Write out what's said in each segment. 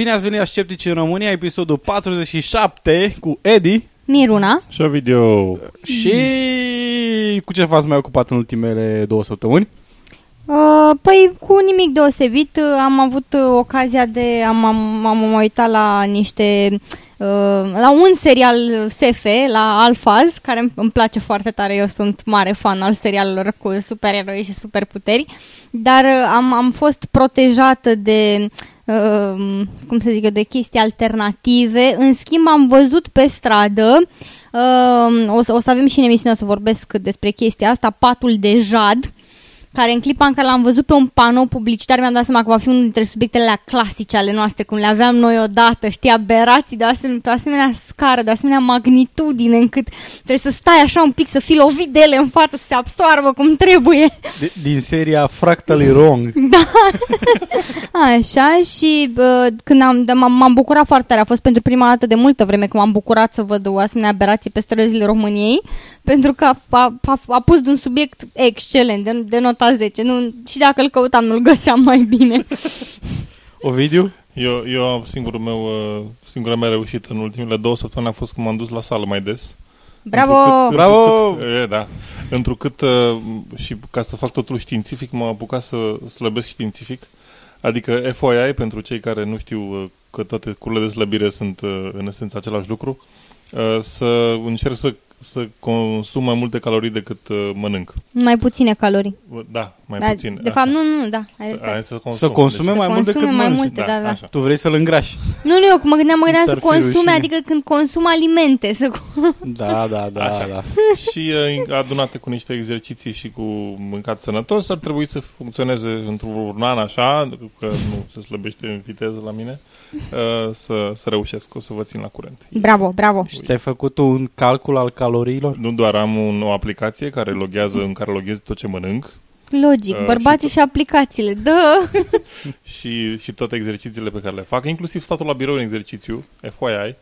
Bine ați venit la Sceptici în România, episodul 47 cu Edi Miruna. Și o video și cu ce v-ați mai ocupat în ultimele două săptămâni? Uh, păi cu nimic deosebit, uh, am avut uh, ocazia de, am, am, am uitat la niște, uh, la un serial SF, la Alphaz, care îmi- îmi place foarte tare, eu sunt mare fan al serialelor cu supereroi și superputeri, dar uh, am, am fost protejată de, uh, cum să zic eu, de chestii alternative, în schimb am văzut pe stradă, uh, o, să, o să avem și în emisiune o să vorbesc despre chestia asta, patul de jad, care în clipa în care l-am văzut pe un panou publicitar mi-am dat seama că va fi unul dintre subiectele alea clasice ale noastre, cum le aveam noi odată, știi, aberații de asemenea, de asemenea scară, de asemenea magnitudine, încât trebuie să stai așa un pic, să fii lovit de ele în față, să se absoarbă cum trebuie. De, din seria Fractally Wrong. Așa și uh, când am, da, m-am, m-am bucurat foarte tare, a fost pentru prima dată de multă vreme că m-am bucurat să văd o asemenea aberație pe străzile României, pentru că a, a, a, a pus de un subiect excelent, de, de nota 10, nu, și dacă îl căutam nu-l găseam mai bine. Ovidiu? Eu, eu am singurul meu, uh, singura mea reușită în ultimele două săptămâni a fost că m-am dus la sală mai des. Bravo! Întrucât- Bravo! întrucât- E, da. Întrucât uh, și ca să fac totul științific, m-am apucat să slăbesc științific. Adică FYI, pentru cei care nu știu uh, că toate curile de slăbire sunt uh, în esență același lucru, uh, să încerc să, să consum mai multe calorii decât uh, mănânc. Mai puține calorii. Da, mai Da, puțin. De fapt, nu, nu, da. Hai, Să, da. hai să, consum. Să consume Să mai mult consume decât mai mănânci. multe, da, da. așa. Tu vrei să-l îngrași. Nu, nu, eu mă gândeam, mă gândeam Nu să ți-ar fi consume, rușine? adică când consum alimente. Să... Da, da, da, Așa. da. și uh, adunate cu niște exerciții și cu mâncat sănătos, ar trebui să funcționeze într-un an așa, că nu se slăbește în viteză la mine, uh, să, să reușesc. O să vă țin la curent. Bravo, bravo. Și ți-ai făcut un calcul al caloriilor? Nu doar am un, o aplicație care loghează, în care loghez tot ce mănânc Logic, Uh, bărbații și și, aplicațiile. Da. și, și toate exercițiile pe care le fac, inclusiv statul la birou în exercițiu, FYI,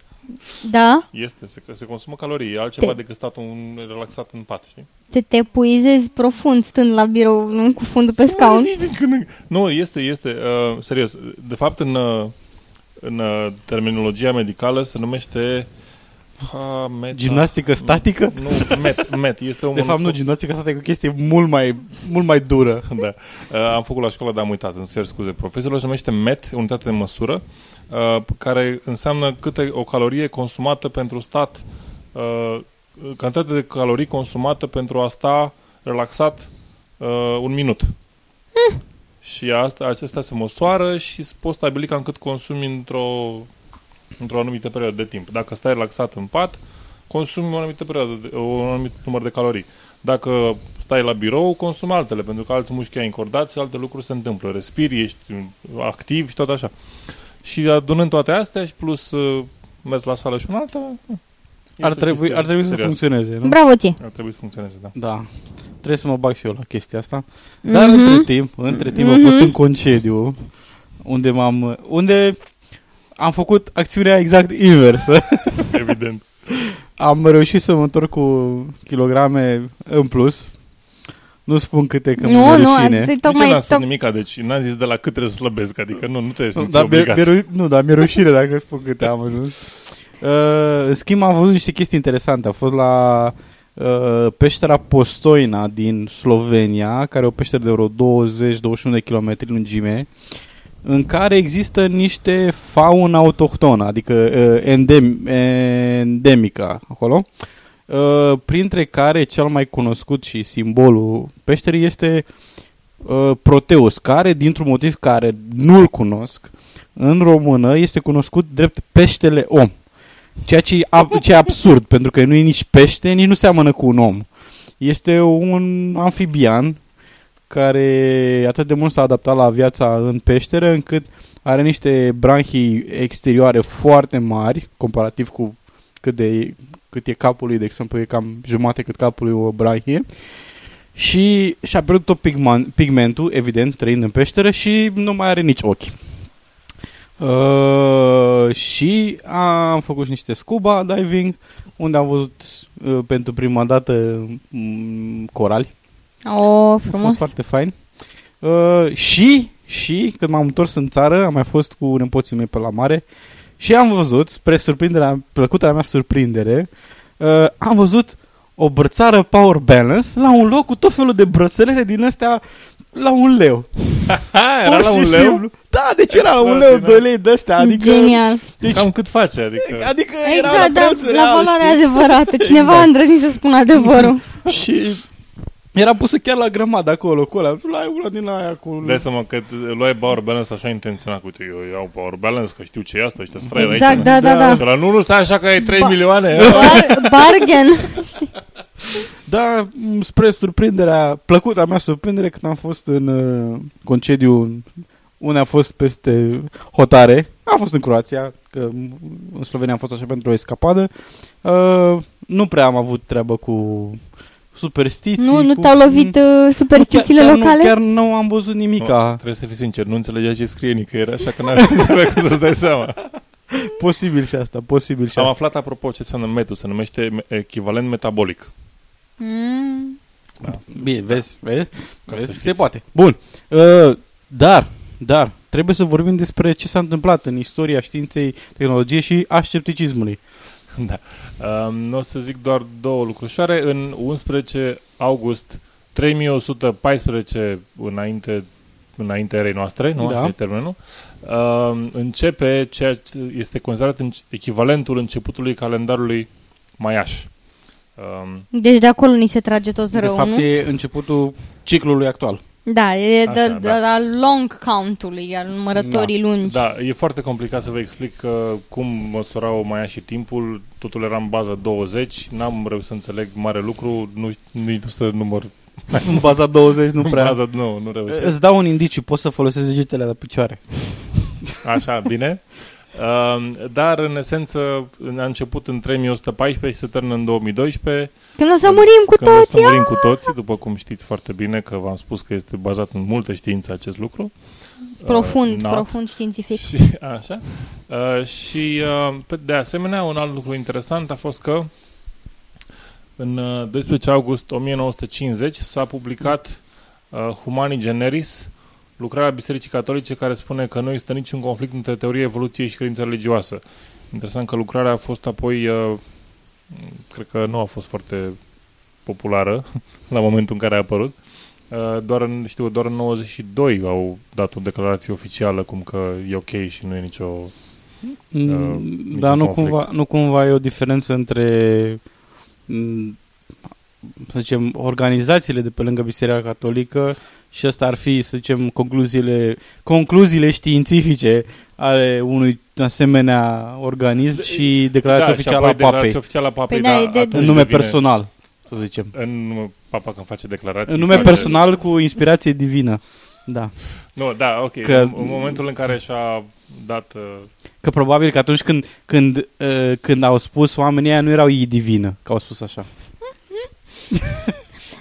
Da? este, se, se consumă calorii, e altceva Te- decât statul un, relaxat în pat, știi? Te, te epuizezi profund stând la birou, nu cu fundul pe scaun. Nici din când în- Nu, este, este, uh, serios. De fapt, în, uh, în uh, terminologia medicală se numește uh, meta... Gimnastică statică? Nu, met, met. Este un De fapt, nu, gimnastică statică e o chestie mult mai, mult mai dură. da. Uh, am făcut la școală, dar am uitat, îmi cer scuze. Profesorul se numește MET, unitate de măsură, uh, care înseamnă câte o calorie consumată pentru stat, uh, cantitatea de calorii consumată pentru a sta relaxat uh, un minut. Și asta, acestea se măsoară și îți poți stabili cam cât consumi într-o, într-o anumită perioadă de timp. Dacă stai relaxat în pat, consumi o anumită perioadă, de, un anumit număr de calorii. Dacă stai la birou, consumi altele, pentru că alți mușchi ai încordați și alte lucruri se întâmplă. Respiri, ești activ și tot așa. Și adunând toate astea și plus uh, mers la sală și un altă, este Ar o trebui, chestie ar trebui să serioasă. funcționeze, nu? Bravo ție. Ar trebui să funcționeze, da. Da. Trebuie să mă bag și eu la chestia asta. Dar Mhm. între timp, între timp am fost în concediu unde m-am unde am făcut acțiunea exact inversă. Evident. Am reușit să mă întorc cu kilograme în plus. Nu spun câte că Nu, mi-e nu, rușine. atât- Nici tocmai... eu n-am spus toc- nimica, deci n-am zis de la cât trebuie să slăbesc, adică nu, nu te Nu, simți dar mi-e, obligat. mi-e, ru- nu, dar mi-e rușine dacă spun câte am ajuns. Uh, în schimb, am văzut niște chestii interesante. A fost la uh, peștera Postoina din Slovenia, care e o peșteră de vreo 20-21 de kilometri lungime, în care există niște faună autohtonă, adică uh, endem, endemică acolo, uh, printre care cel mai cunoscut și simbolul peșterii este uh, Proteus, care, dintr-un motiv care nu-l cunosc, în română este cunoscut drept peștele om. Ceea ce e, ab- ce e absurd, pentru că nu e nici pește, nici nu seamănă cu un om. Este un amfibian care atât de mult s-a adaptat la viața în peșteră, încât are niște branhii exterioare foarte mari, comparativ cu cât, de, cât e capul lui, de exemplu, e cam jumate cât capul lui o branhie. Și și-a pierdut tot pigman, pigmentul, evident, trăind în peșteră și nu mai are nici ochi. Uh, și am făcut și niște scuba diving, unde am văzut uh, pentru prima dată mm, corali. O, A fost frumos. foarte fain. Uh, și, și, când m-am întors în țară, am mai fost cu nepoții mei pe la mare și am văzut, spre surprinderea, plăcuta mea surprindere, uh, am văzut o brățară Power Balance la un loc cu tot felul de brățărele din astea la un leu. Ha, era Pur la și un leu? simplu. Da, deci era la un leu, Extraordinar. 2 lei de astea. Adică, Genial. Deci, Cam cât face, adică... adică era Exact, la da, preț la real, valoarea știi? adevărată. Cineva a îndrăznit să spună adevărul. Și era pusă chiar la grămadă acolo, cu ăla. La una din aia cu... Dai seama că t- luai Power Balance așa intenționat. Uite, eu iau Power Balance, că știu ce e asta, ăștia sunt fraieri Exact, aici. da, da, da. Și la nu, nu, stai așa că ai 3 Ba- milioane. Bar- bargain. Da, m, spre surprinderea, plăcuta mea surprindere când am fost în uh, concediu unde a fost peste hotare. Am fost în Croația, că în Slovenia am fost așa pentru o escapadă. Uh, nu prea am avut treabă cu superstiții. Nu, nu cu... te-au lovit uh, superstițiile chiar, locale? Chiar nu, chiar nu am văzut Nu, nimica. trebuie să fii sincer, nu înțelegea ce scrie nicăieri, așa că n-ar înțeleg cum să-ți dai seama. Posibil și asta, posibil și Am asta. aflat, apropo, ce înseamnă metu, se numește me- echivalent metabolic. Mm. Da. Bine, vezi, vezi, Ca vezi să se știți. poate. Bun, uh, dar, dar, trebuie să vorbim despre ce s-a întâmplat în istoria științei, tehnologiei și a scepticismului. Da. Um, nu o să zic doar două lucrușoare. În 11 august 3114 înainte înainte erei noastre, nu? Da. Așa e termenul. Um, începe ceea ce este considerat în- echivalentul începutului calendarului maiaș. Um, Deci de acolo ni se trage tot De rău, fapt, nu? e începutul ciclului actual. Da, e de, Așa, de, da. la long count-ului, al numărătorii lungi. Da, e foarte complicat să vă explic uh, cum măsurau mai și timpul. Totul era în bază 20. N-am reușit să înțeleg mare lucru. Nu, nu să număr. În baza 20 nu În prea. bază, nu, nu reușesc. Îți dau un indiciu, poți să folosești degetele de picioare. Așa, bine. Uh, dar, în esență, a început în 3114 și se termină în 2012. Când o să murim cu când o toții, să murim cu toții, după cum știți foarte bine că v-am spus că este bazat în multe științe acest lucru. profund, Uh, na. profund științific. Și, așa. Uh, și uh, pe- de asemenea, un alt lucru interesant a fost că în uh, 12 august 1950 s-a publicat uh, Humani Generis, lucrarea Bisericii Catolice care spune că nu există niciun conflict între teoria evoluției și credința religioasă. Interesant că lucrarea a fost apoi, uh, cred că nu a fost foarte populară la momentul în care a apărut. Uh, Doar în, știu, doar în 92 au dat o declarație oficială cum că e ok și nu e nicio... Mm, niciun Dar nu conflict. cumva, nu cumva e o diferență între mm, să zicem, organizațiile de pe lângă Biserica Catolică și asta ar fi, să zicem, concluziile, concluziile științifice ale unui asemenea organism și declarația da, oficială și a apoi declarația papei. oficială a papei, Păi da, da, e de- atunci În nume devine- personal, să zicem. În nume, papa când face declarații. În nume face- personal cu inspirație divină. Da. Nu, da, ok. Că- Că... În, în momentul în care și-a dat... Uh, Că probabil că atunci când, când, uh, când au spus oamenii aia nu erau ei divină, că au spus așa.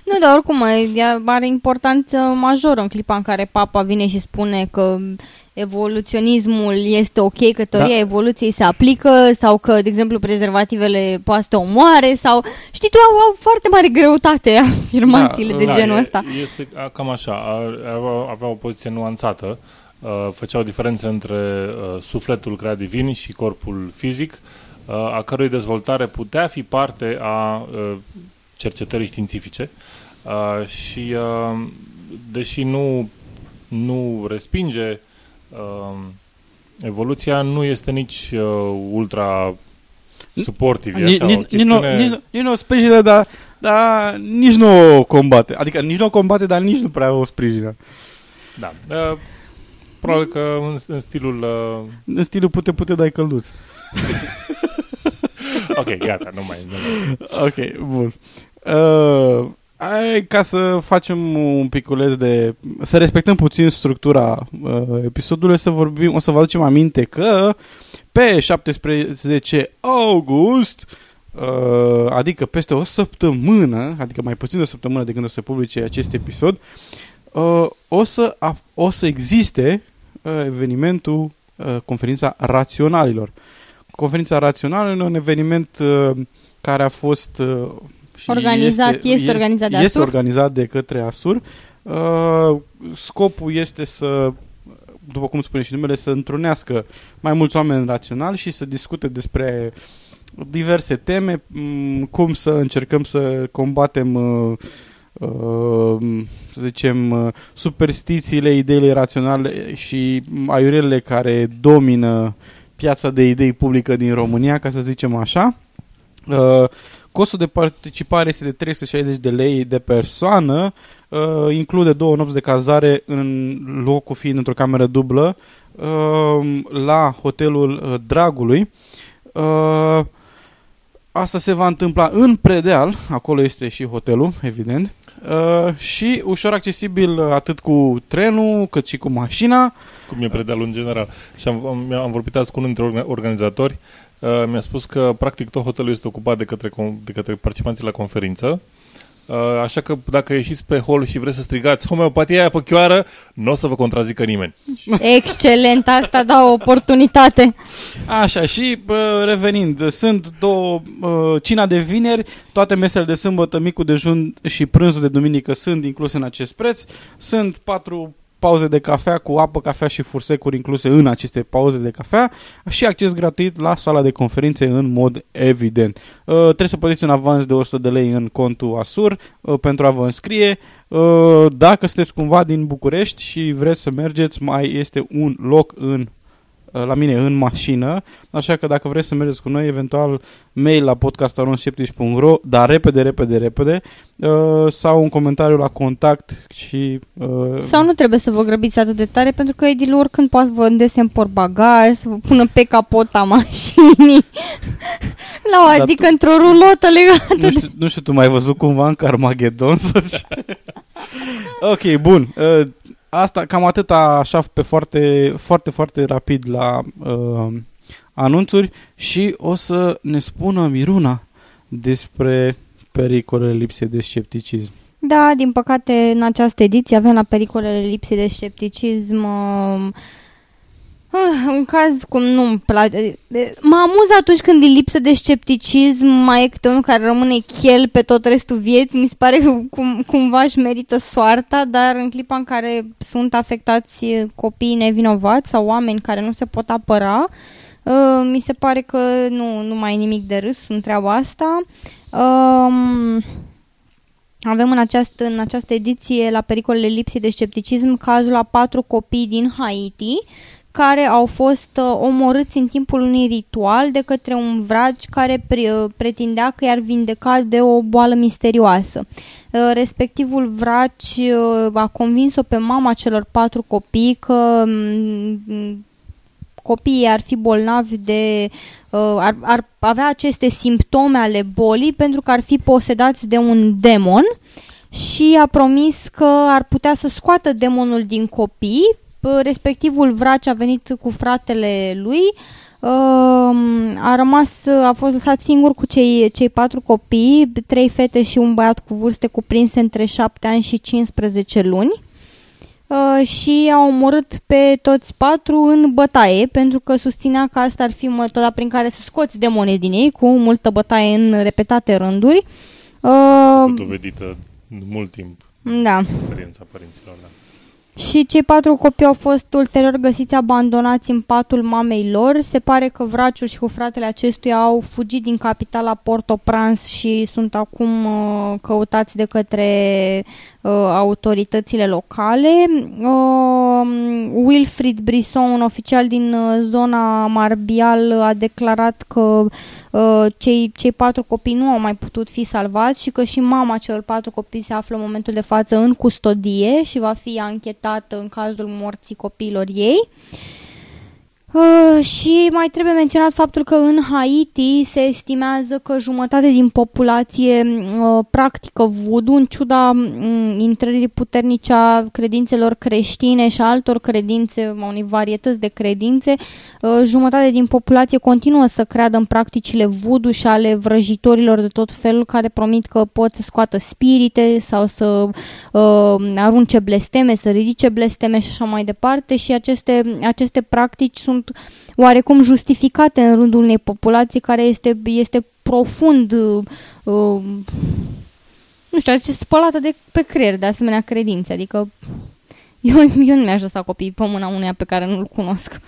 Nu, dar oricum e- are importanță majoră în clipa în care papa vine și spune că evoluționismul este ok, că teoria Da. evoluției se aplică sau că, de exemplu, prezervativele poate să te omoare sau... Știi, tu au, au foarte mare greutate afirmațiile Da, de da, genul e- ăsta. Este a, cam așa. A- Avea, avea o poziție nuanțată. Uh, făcea o diferență între uh, sufletul creat divin și corpul fizic, uh, a cărui dezvoltare putea fi parte a uh, cercetării științifice. Uh, și uh, deși nu, nu respinge uh, evoluția, nu este nici uh, ultra supportive. e Nici, așa, o nici, nici, nu, chestiune- nici, nu- nici nu o sprijină, dar, dar nici nu o combate. Adică nici nu o combate, dar nici nu prea o sprijină. Da. Uh, probabil că în, în stilul... Uh, În stilul pute, pute, dai călduț. ok, gata, nu mai... Nu mai. Ok, bun. Uh, ai, ca să facem un piculeț de... Să respectăm puțin structura uh, episodului, să vorbim, o să vă aducem aminte că pe 17 august, uh, adică peste o săptămână, adică mai puțin de o săptămână de când o să publice acest episod, uh, o, să, a, o să existe uh, evenimentul uh, Conferința Raționalilor. Conferința Rațională e un eveniment uh, care a fost uh, și Organizat- este organizat de este Asur? organizat de către Asur. Uh, scopul este să, după cum spune și numele, să întrunească mai mulți oameni raționali și să discute despre diverse teme, m, cum să încercăm să combatem uh, uh, să zicem, uh, superstițiile, ideile raționale și aiurelele care domină piața de idei publică din România, ca să zicem așa. Uh, costul de participare este de 360 de lei de persoană, uh, include două nopți de cazare în locul fiind într-o cameră dublă uh, la hotelul uh, Dragului. Uh, asta se va întâmpla în Predeal, acolo este și hotelul, evident, uh, și ușor accesibil uh, atât cu trenul cât și cu mașina. Cum e predealul în general. Și am, am, am vorbit azi cu unul dintre orga- organizatori. Uh, mi-a spus că practic tot hotelul este ocupat de către, con- de către participanții la conferință. Uh, așa că dacă ieșiți pe hol și vreți să strigați homeopatia aia pe chioară, nu o să vă contrazică nimeni. Excelent, asta da o oportunitate. Așa, și bă, revenind, sunt două, uh, cina de vineri, toate mesele de sâmbătă, micul dejun și prânzul de duminică sunt incluse în acest preț. Sunt patru pauze de cafea cu apă, cafea și fursecuri incluse în aceste pauze de cafea și acces gratuit la sala de conferințe în mod evident. Uh, trebuie să plătiți un avans de 100 de lei în contul Asur uh, pentru a vă înscrie. Uh, dacă sunteți cumva din București și vreți să mergeți, mai este un loc în uh, la mine în mașină, așa că dacă vreți să mergeți cu noi, eventual mail la podcastaronșeptici.ro, dar repede, repede, repede, uh, sau un comentariu la contact și... Uh, Sau nu trebuie să vă grăbiți atât de tare, pentru că Edil oricând poate să vă îndesem bagaj, să vă pună pe capota mașinii, la o, Dar adică tu- într-o rulotă legată nu, știu, nu știu, tu mai ai văzut cumva în Carmageddon? sau ce? ok, bun. Uh, asta, cam atât așa pe foarte, foarte, foarte rapid la uh, anunțuri și o să ne spună Miruna despre pericolele lipsei de scepticism. Da, din păcate, în această ediție avem la pericolele lipsei de scepticism uh, uh, un caz cum nu-mi place. Mă amuz atunci când din lipsă de scepticism mai e câte unul care rămâne chel pe tot restul vieții. Mi se pare că cum, cumva își merită soarta, dar în clipa în care sunt afectați copii nevinovați sau oameni care nu se pot apăra, uh, mi se pare că nu, nu mai e nimic de râs în treaba asta. Um, avem în această, în această ediție, la pericolele lipsii de scepticism, cazul a patru copii din Haiti care au fost uh, omorâți în timpul unui ritual de către un vraci care pre, uh, pretindea că i-ar vindeca de o boală misterioasă. Uh, respectivul vraci uh, a convins-o pe mama celor patru copii că mm, copiii ar fi bolnavi de uh, ar, ar avea aceste simptome ale bolii pentru că ar fi posedați de un demon și a promis că ar putea să scoată demonul din copii. Uh, Respectivul vraci a venit cu fratele lui, uh, a rămas, a fost lăsat singur cu cei, cei patru copii, trei fete și un băiat cu vârste cuprinse între 7 ani și 15 luni uh, și a omorât pe toți patru în bătaie, pentru că susținea că asta ar fi metoda prin care să scoți demonii din ei, cu multă bătaie în repetate rânduri. Uh, Dovedită de mult timp da. experiența părinților. Da. Și cei patru copii au fost ulterior găsiți abandonați în patul mamei lor. Se pare că vraciul și cu fratele acestuia au fugit din capitala Port-au-Prince și sunt acum uh, căutați de către uh, autoritățile locale. Uh, Wilfried Brisson, un oficial din uh, zona Marbial, a declarat că uh, cei, cei patru copii nu au mai putut fi salvați și că și mama celor patru copii se află în momentul de față în custodie și va fi anchetată în cazul morții copiilor ei. Uh, și mai trebuie menționat faptul că în Haiti se estimează că jumătate din populație uh, practică voodoo în ciuda um, intrării puternice a credințelor creștine și a altor credințe, a unei varietăți de credințe. Uh, jumătate din populație continuă să creadă în practicile voodoo și ale vrăjitorilor de tot felul care promit că pot să scoată spirite sau să uh, arunce blesteme, să ridice blesteme și așa mai departe și aceste, aceste practici sunt sunt oarecum justificate în rândul unei populații care este, este profund, uh, uh, nu știu, este spălată de, pe creier de asemenea credințe. Adică eu, eu nu mi-aș lăsa copiii pe mâna uneia pe care nu-l cunosc.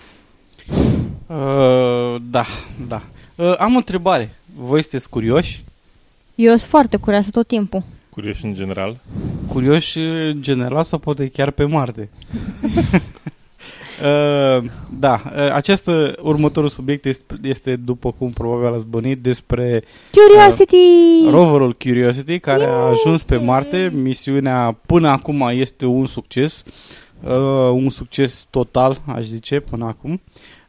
Uh, da, da. Uh, am o întrebare. Voi sunteți curioși? Eu sunt foarte curioasă tot timpul. Curioși în general? Curioși în general sau poate chiar pe Marte? Uh, da, uh, acest uh, următorul subiect este, este, după cum probabil ați bănit, despre Curiosity! Uh, roverul Curiosity, care a ajuns pe Marte. Misiunea până acum este un succes, uh, un succes total, aș zice, până acum.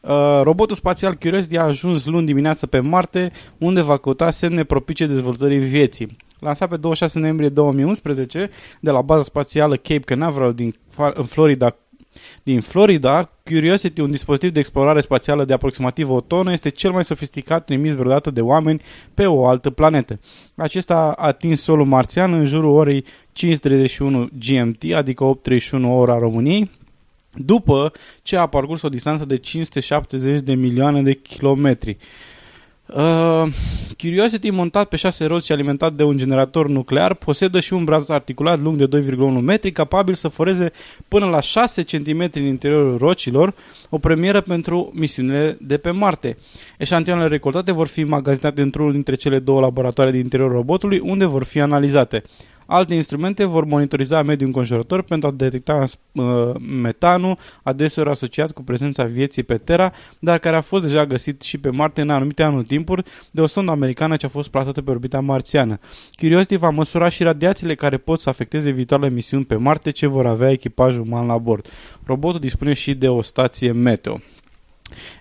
Uh, robotul spațial Curiosity a ajuns luni dimineață pe Marte, unde va căuta semne propice dezvoltării vieții. Lansat pe 26 noiembrie 2011 de la baza spațială Cape Canaveral din în Florida, din Florida, Curiosity, un dispozitiv de explorare spațială de aproximativ o tonă, este cel mai sofisticat trimis vreodată de oameni pe o altă planetă. Acesta a atins solul marțian în jurul orei 5.31 GMT, adică 8.31 ora României, după ce a parcurs o distanță de 570 de milioane de kilometri. Uh, Curiosity, montat pe șase roți și alimentat de un generator nuclear, posedă și un braț articulat lung de 2,1 metri, capabil să foreze până la 6 cm în interiorul rocilor, o premieră pentru misiunile de pe Marte. Eșantioanele recoltate vor fi magazinate într-unul dintre cele două laboratoare din interiorul robotului, unde vor fi analizate. Alte instrumente vor monitoriza mediul înconjurător pentru a detecta uh, metanul, adeseori asociat cu prezența vieții pe Terra, dar care a fost deja găsit și pe Marte în anumite anotimpuri de o sondă americană ce a fost plasată pe orbita marțiană. Curiosity va măsura și radiațiile care pot să afecteze viitoarele misiuni pe Marte ce vor avea echipajul uman la bord. Robotul dispune și de o stație meteo.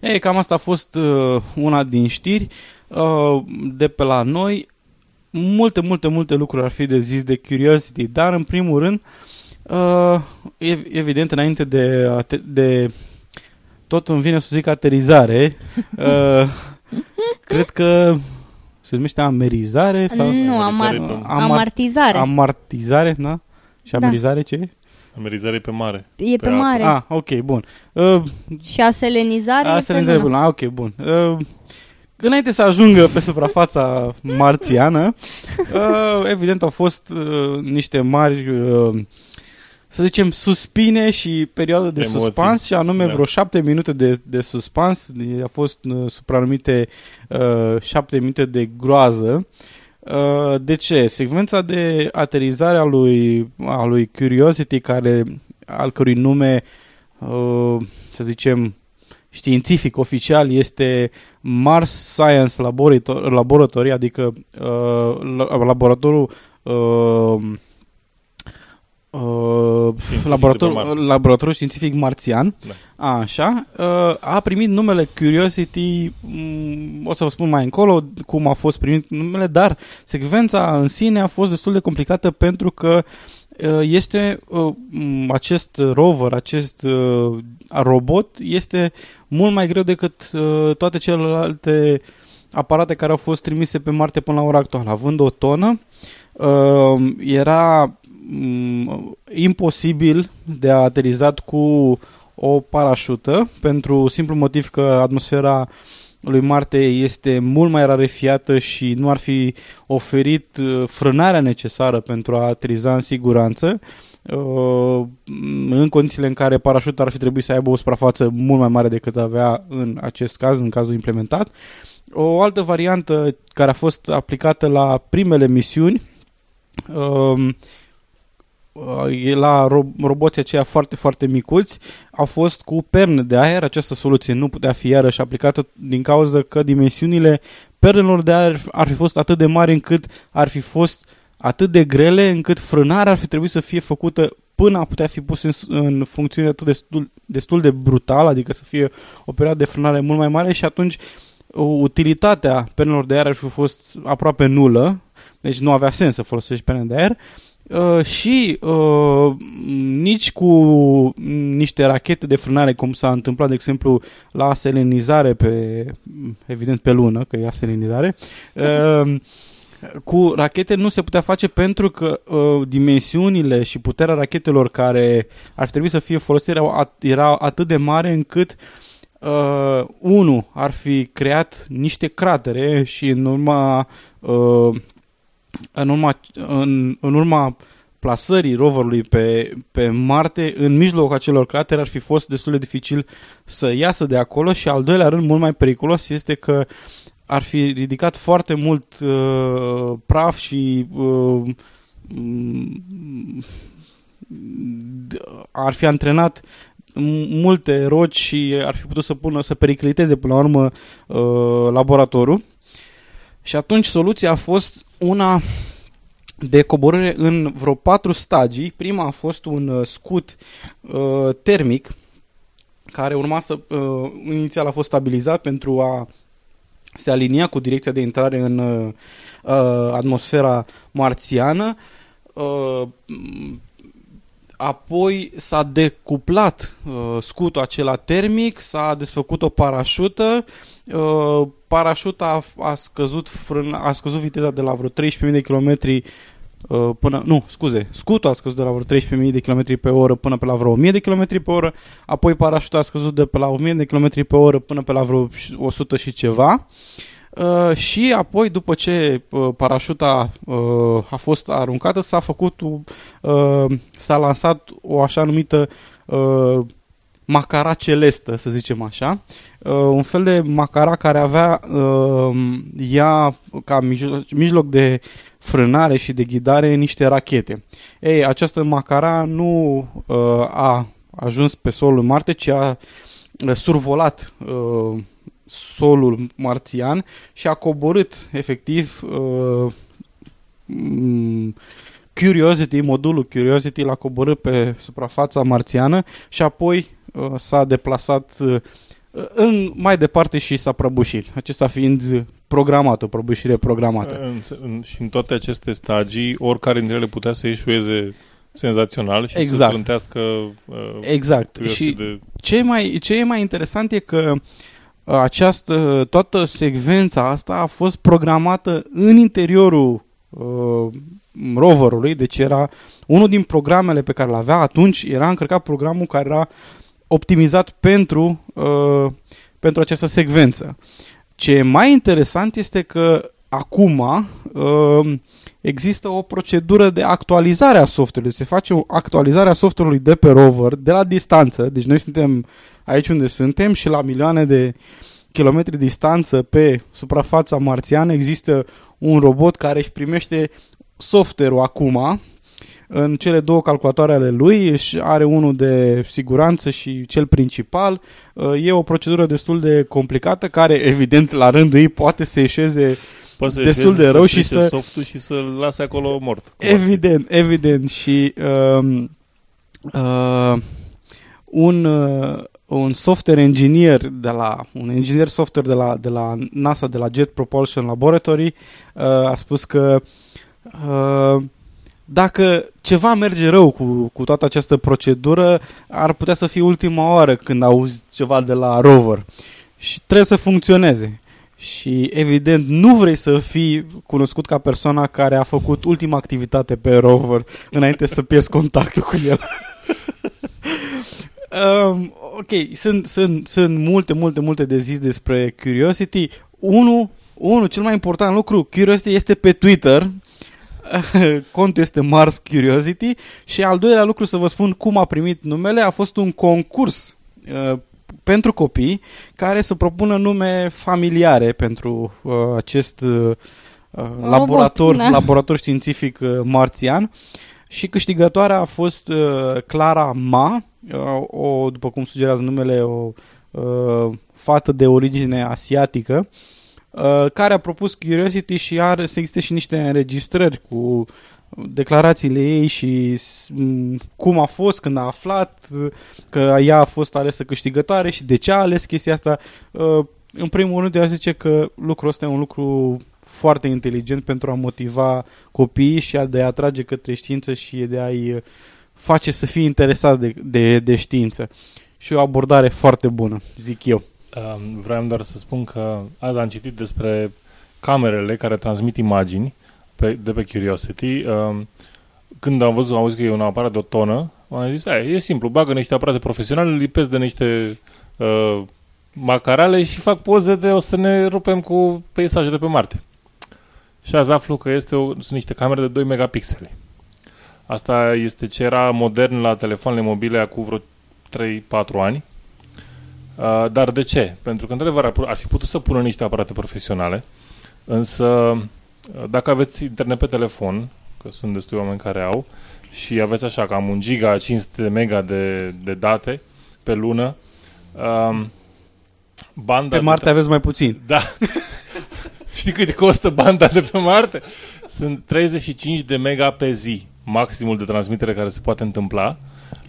Ei, cam asta a fost uh, una din știri uh, de pe la noi multe, multe, multe lucruri ar fi de zis de Curiosity, dar în primul rând, uh, evident, înainte de, de tot îmi vine să zic aterizare, uh, cred că se numește amerizare sau... Nu, amar- amar- amartizare. Amartizare, da? Și da. amerizare ce e? Amerizare pe mare. E pe, pe mare. Ah, ok, bun. Uh, și aselenizare aselenizare e pe bun. Ah, ok, bun. Uh, Înainte să ajungă pe suprafața marțiană, uh, evident au fost uh, niște mari, uh, să zicem, suspine și perioade de Emoții. suspans, și anume da. vreo șapte minute de, de suspans, a fost uh, supranumite uh, șapte minute de groază. Uh, de ce? Secvența de aterizare a lui, a lui Curiosity, care, al cărui nume, uh, să zicem, științific oficial este Mars Science Laboratory, adică uh, laboratorul uh, Uh, laboratorul, laboratorul științific marțian, da. așa, uh, a primit numele Curiosity, um, o să vă spun mai încolo cum a fost primit numele, dar secvența în sine a fost destul de complicată pentru că uh, Uh, este uh, acest rover, acest uh, robot este mult mai greu decât toate celelalte aparate care au fost trimise pe Marte până la ora actuală. Având o tonă, era mm, imposibil de aterizat cu o parașută pentru simplu motiv că atmosfera lui Marte este mult mai rarefiată și nu ar fi oferit uh, frânarea necesară pentru a ateriza în siguranță uh, în condițiile în care parașuta ar fi trebuit să aibă o suprafață mult mai mare decât avea în acest caz, în cazul implementat. O altă variantă care a fost aplicată la primele misiuni uh, Uh, la ro- roboții aceia foarte, foarte micuți au fost cu perne de aer. Această soluție nu putea fi iarăși aplicată din cauza că dimensiunile pernelor de aer ar fi fost atât de mari încât ar fi fost atât de grele încât frânarea ar fi trebuit să fie făcută până a putea fi pus în, în funcțiune atât destul, destul de brutal, adică să fie o perioadă de frânare mult mai mare și atunci utilitatea penelor de aer ar fi fost aproape nulă, deci nu avea sens să folosești pene de aer Uh, și uh, nici cu niște rachete de frânare, cum s-a întâmplat, de exemplu, la selenizare pe, evident, pe lună, că e selenizare, uh, cu rachete nu se putea face pentru că uh, dimensiunile și puterea rachetelor care ar trebui să fie folosite erau, at- erau atât de mare încât uh, unu ar fi creat niște cratere și în urma uh, în urma, în, în urma plasării roverului pe, pe Marte, în mijlocul acelor cratere ar fi fost destul de dificil să iasă de acolo și al doilea rând, mult mai periculos, este că ar fi ridicat foarte mult uh, praf și uh, ar fi antrenat multe roci și ar fi putut să pună să pericliteze până la urmă uh, laboratorul. Și atunci soluția a fost una de coborâre în vreo patru stagii. Prima a fost un uh, scut uh, termic care urma să uh, inițial a fost stabilizat pentru a se alinia cu direcția de intrare în uh, uh atmosfera marțiană. Uh, apoi s-a decuplat uh, scutul acela termic, s-a desfăcut o parașută, uh, parașuta a, a, scăzut frân, a scăzut viteza de la vreo 13.000 de km uh, până, nu, scuze, scutul a scăzut de la vreo 13.000 de km pe oră până pe la vreo 1000 de km pe oră, apoi parașuta a scăzut de pe la 1000 de km pe oră până pe la vreo 100 și ceva. Uh, și apoi, după ce uh, parașuta uh, a fost aruncată, s-a făcut, uh, s-a lansat o așa numită uh, macara celestă, să zicem așa. Uh, un fel de macara care avea uh, ea ca mijloc, mijloc de frânare și de ghidare niște rachete. Ei, această macara nu uh, a ajuns pe solul Marte, ci a uh, survolat uh, solul marțian și a coborât efectiv uh, Curiosity, modulul Curiosity l-a coborât pe suprafața marțiană și apoi uh, s-a deplasat uh, în mai departe și s-a prăbușit. Acesta fiind programat, o prăbușire programată. În, în, și în toate aceste stagii, oricare dintre ele putea să ieșueze senzațional și exact. să trântească uh, Exact. Și de... ce, mai, ce e mai interesant e că uh, această, toată secvența asta a fost programată în interiorul uh, roverului, deci era unul din programele pe care le avea atunci, era încărcat programul care era optimizat pentru, uh, pentru această secvență. Ce e mai interesant este că acum uh, există o procedură de actualizare a software-ului. Se face o actualizare a software-ului de pe rover, de la distanță. Deci noi suntem aici unde suntem și la milioane de kilometri distanță pe suprafața marțiană există un robot care își primește software-ul acum în cele două calculatoare ale lui și are unul de siguranță și cel principal. Uh, e o procedură destul de complicată care, evident, la rândul ei poate să ieșeze Poate să destul de rău și să... softul și să-l lase acolo mort. Evident, evident. Și uh, uh, un, uh, un software engineer de la un inginer software de la, de la NASA, de la Jet Propulsion Laboratory, uh, a spus că uh, dacă ceva merge rău cu, cu toată această procedură, ar putea să fie ultima oară când auzi ceva de la rover. Și trebuie să funcționeze. Și evident nu vrei să fii cunoscut ca persoana care a făcut ultima activitate pe rover înainte să pierzi contactul cu el. um, ok, sunt, sunt, sunt multe, multe, multe de zis despre Curiosity. Unu, unu, cel mai important lucru, Curiosity este pe Twitter contul este Mars Curiosity și al doilea lucru să vă spun cum a primit numele, a fost un concurs uh, pentru copii care să propună nume familiare pentru uh, acest uh, laborator, Robot, laborator științific uh, marțian. Și câștigătoarea a fost uh, Clara Ma, uh, o, după cum sugerează numele, o uh, fată de origine asiatică uh, Uh, care a propus Curiosity și are să existe și niște înregistrări cu declarațiile ei și s- m, cum a fost când a aflat uh, că ea a fost alesă câștigătoare și de ce a ales chestia asta. Uh, În primul rând, eu aș zice că lucrul ăsta e un lucru foarte inteligent pentru a motiva copiii și a de a atrage către știință și de a-i uh, face să fie interesați de, de, de știință. Și o abordare foarte bună, zic eu. Um, vreau doar să spun că azi am citit despre camerele care transmit imagini pe, de pe Curiosity. Um, când am văzut, am văzut că e un aparat de o tonă, am zis, "Hai, e simplu, bagă niște aparate profesionale, lipesc de niște uh, macarale și fac poze de o să ne rupem cu peisaje de pe Marte. Și azi aflu că este o, sunt niște camere de 2 megapixeli. Asta este ce era modern la telefoanele mobile acum vreo 3-4 ani. Uh, dar de ce? Pentru că, într-adevăr, ar, ar fi putut să pună niște aparate profesionale, însă, uh, dacă aveți internet pe telefon, că sunt destui oameni care au, și aveți așa cam un giga, 500 de mega de, de date pe lună, um, banda... Pe Marte de, aveți mai puțin. Da. Știi cât costă banda de pe Marte? Sunt 35 de mega pe zi, maximul de transmitere care se poate întâmpla.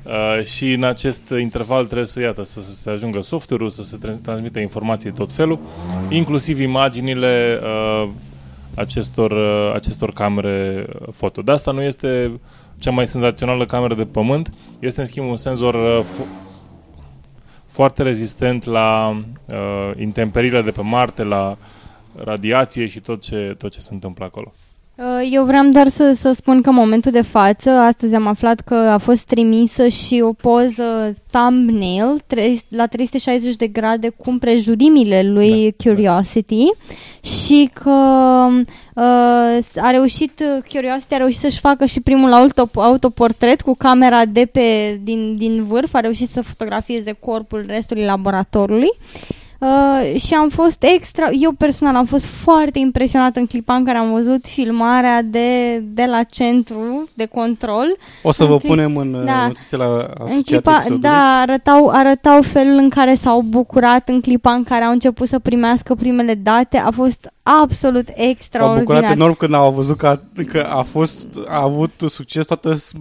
Uh, și în acest interval trebuie să, iată, să, să se ajungă software-ul, să se tra- transmită informații tot felul, inclusiv imaginile uh, acestor, uh, acestor camere uh, foto. De asta nu este cea mai senzațională cameră de pământ, este în schimb un senzor uh, fo- foarte rezistent la uh, intemperiile de pe Marte, la radiație și tot ce, tot ce se întâmplă acolo. Uh, Eu vreau doar să, să spun că în momentul de față, astăzi am aflat că a fost trimisă și o poză thumbnail tre- la 360 de grade cu împrejurimile lui Da, Curiosity și că uh, a reușit, Curiosity a reușit să-și facă și primul auto, autoportret cu camera de pe, din, din vârf, a reușit să fotografieze corpul restului laboratorului. Uh, și am fost extra, eu personal am fost foarte impresionată în clipa în care am văzut filmarea de, de la centru de control. O să În vă clip- punem în da. da. notițe la În asociat clipa, episodului. da, arătau, arătau felul în care s-au bucurat în clipa în care au început să primească primele date. A fost absolut S-au extraordinar. bucurat enorm când au văzut că a, că a fost a avut succes toată s-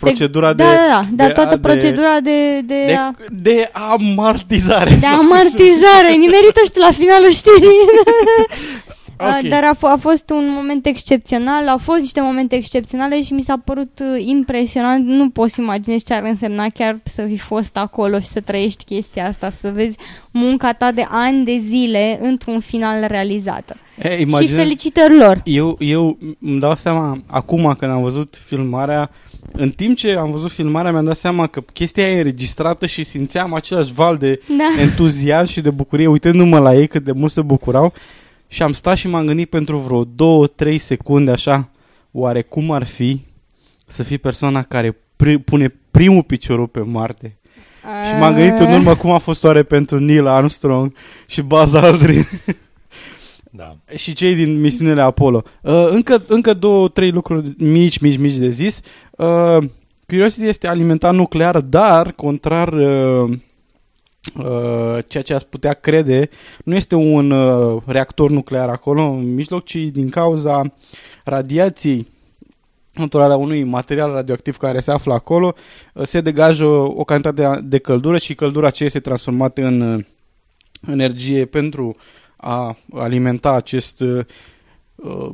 procedura da, de, da, da, da, de- toată de- procedura de, de, de, a- de amartizare. de amartizare. Nimerită și tu la finalul știrii. Ok. Uh, Dar a, f- a fost un moment excepțional, au fost niște momente excepționale și mi s-a părut uh, impresionant. Nu poți să imaginezi ce ar însemna chiar să fi fost acolo și să trăiești chestia asta, să vezi munca ta de ani de zile într-un final realizată. E, Și imaginez, felicitări lor! eu, eu îmi dau seama, acum când am văzut filmarea, în timp ce am văzut filmarea, mi-am dat seama că chestia e înregistrată și simțeam același val de Da. entuziasm și de bucurie, uitându-mă la ei cât de mult se bucurau și am stat și m-am gândit pentru vreo două, trei secunde așa, oare cum ar fi să fii persoana care pri- pune primul piciorul pe Marte? Și m-am gândit în urmă cum a fost oare pentru Neil Armstrong și Buzz Aldrin Da. și cei din misiunile Apollo. Uh, încă, încă două, trei lucruri mici, mici, mici de zis. Uh, Curiosity este alimentat nuclear, dar, contrar uh, uh, ceea ce ați putea crede, nu este un uh, reactor nuclear acolo în mijloc, ci din cauza radiației naturală unui material radioactiv care se află acolo, uh, se degajă o cantitate de- de căldură și căldura aceea este transformată în uh, energie pentru a alimenta acest uh, uh,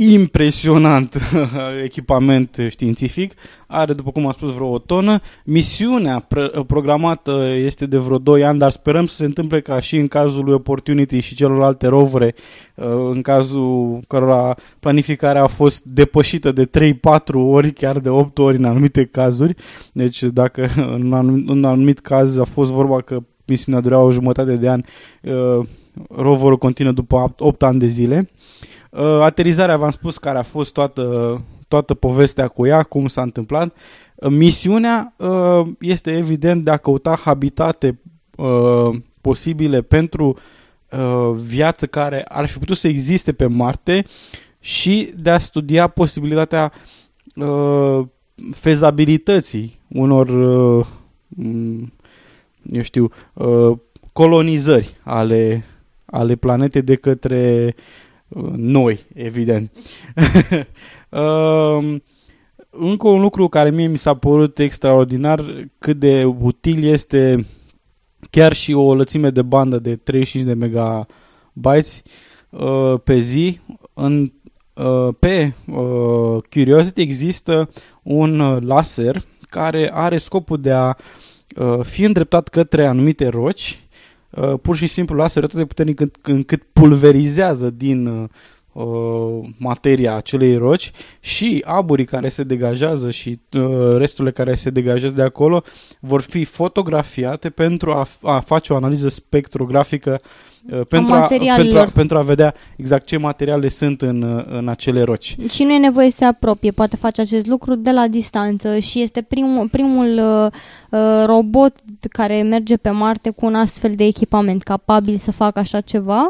impresionant echipament științific. Are, după cum am spus, vreo o tonă. Misiunea pre- programată este de vreo 2 ani, dar sperăm să se întâmple ca și în cazul lui Opportunity și celorlalte rovere, uh, în cazul cărora planificarea a fost depășită de 3-4 ori, chiar de 8 ori în anumite cazuri. Deci dacă în un anumit, în un anumit caz a fost vorba că misiunea dura o jumătate de an, uh, roverul continuă după 8 ani de zile. Uh, aterizarea, v-am spus, care a fost toată, toată povestea cu ea, cum s-a întâmplat. Uh, misiunea uh, este evident de a căuta habitate uh, posibile pentru uh, viață care ar fi putut să existe pe Marte și de a studia posibilitatea uh, fezabilității unor, uh, m, eu știu, uh, colonizări ale, ale planetei de către uh, noi, evident. Uh, încă un lucru care mie mi s-a părut extraordinar cât de util este chiar și o lățime de bandă de 35 de megabytes uh, pe zi. În, uh, pe uh, Curiosity există un uh, laser care are scopul de a uh, fi îndreptat către anumite roci. Uh, pur și simplu laserul atât de puternic încât, încât pulverizează din uh, uh, materia acelei roci și aburii care se degajează și uh, resturile care se degajează de acolo vor fi fotografiate pentru a, a face o analiză spectrografică uh, pentru, a, pentru, a, pentru a vedea exact ce materiale sunt în, uh, în acele roci. Și nu e nevoie să se apropie, poate face acest lucru de la distanță și este primul, primul uh, uh, robot care merge pe Marte cu un astfel de echipament capabil să facă așa ceva.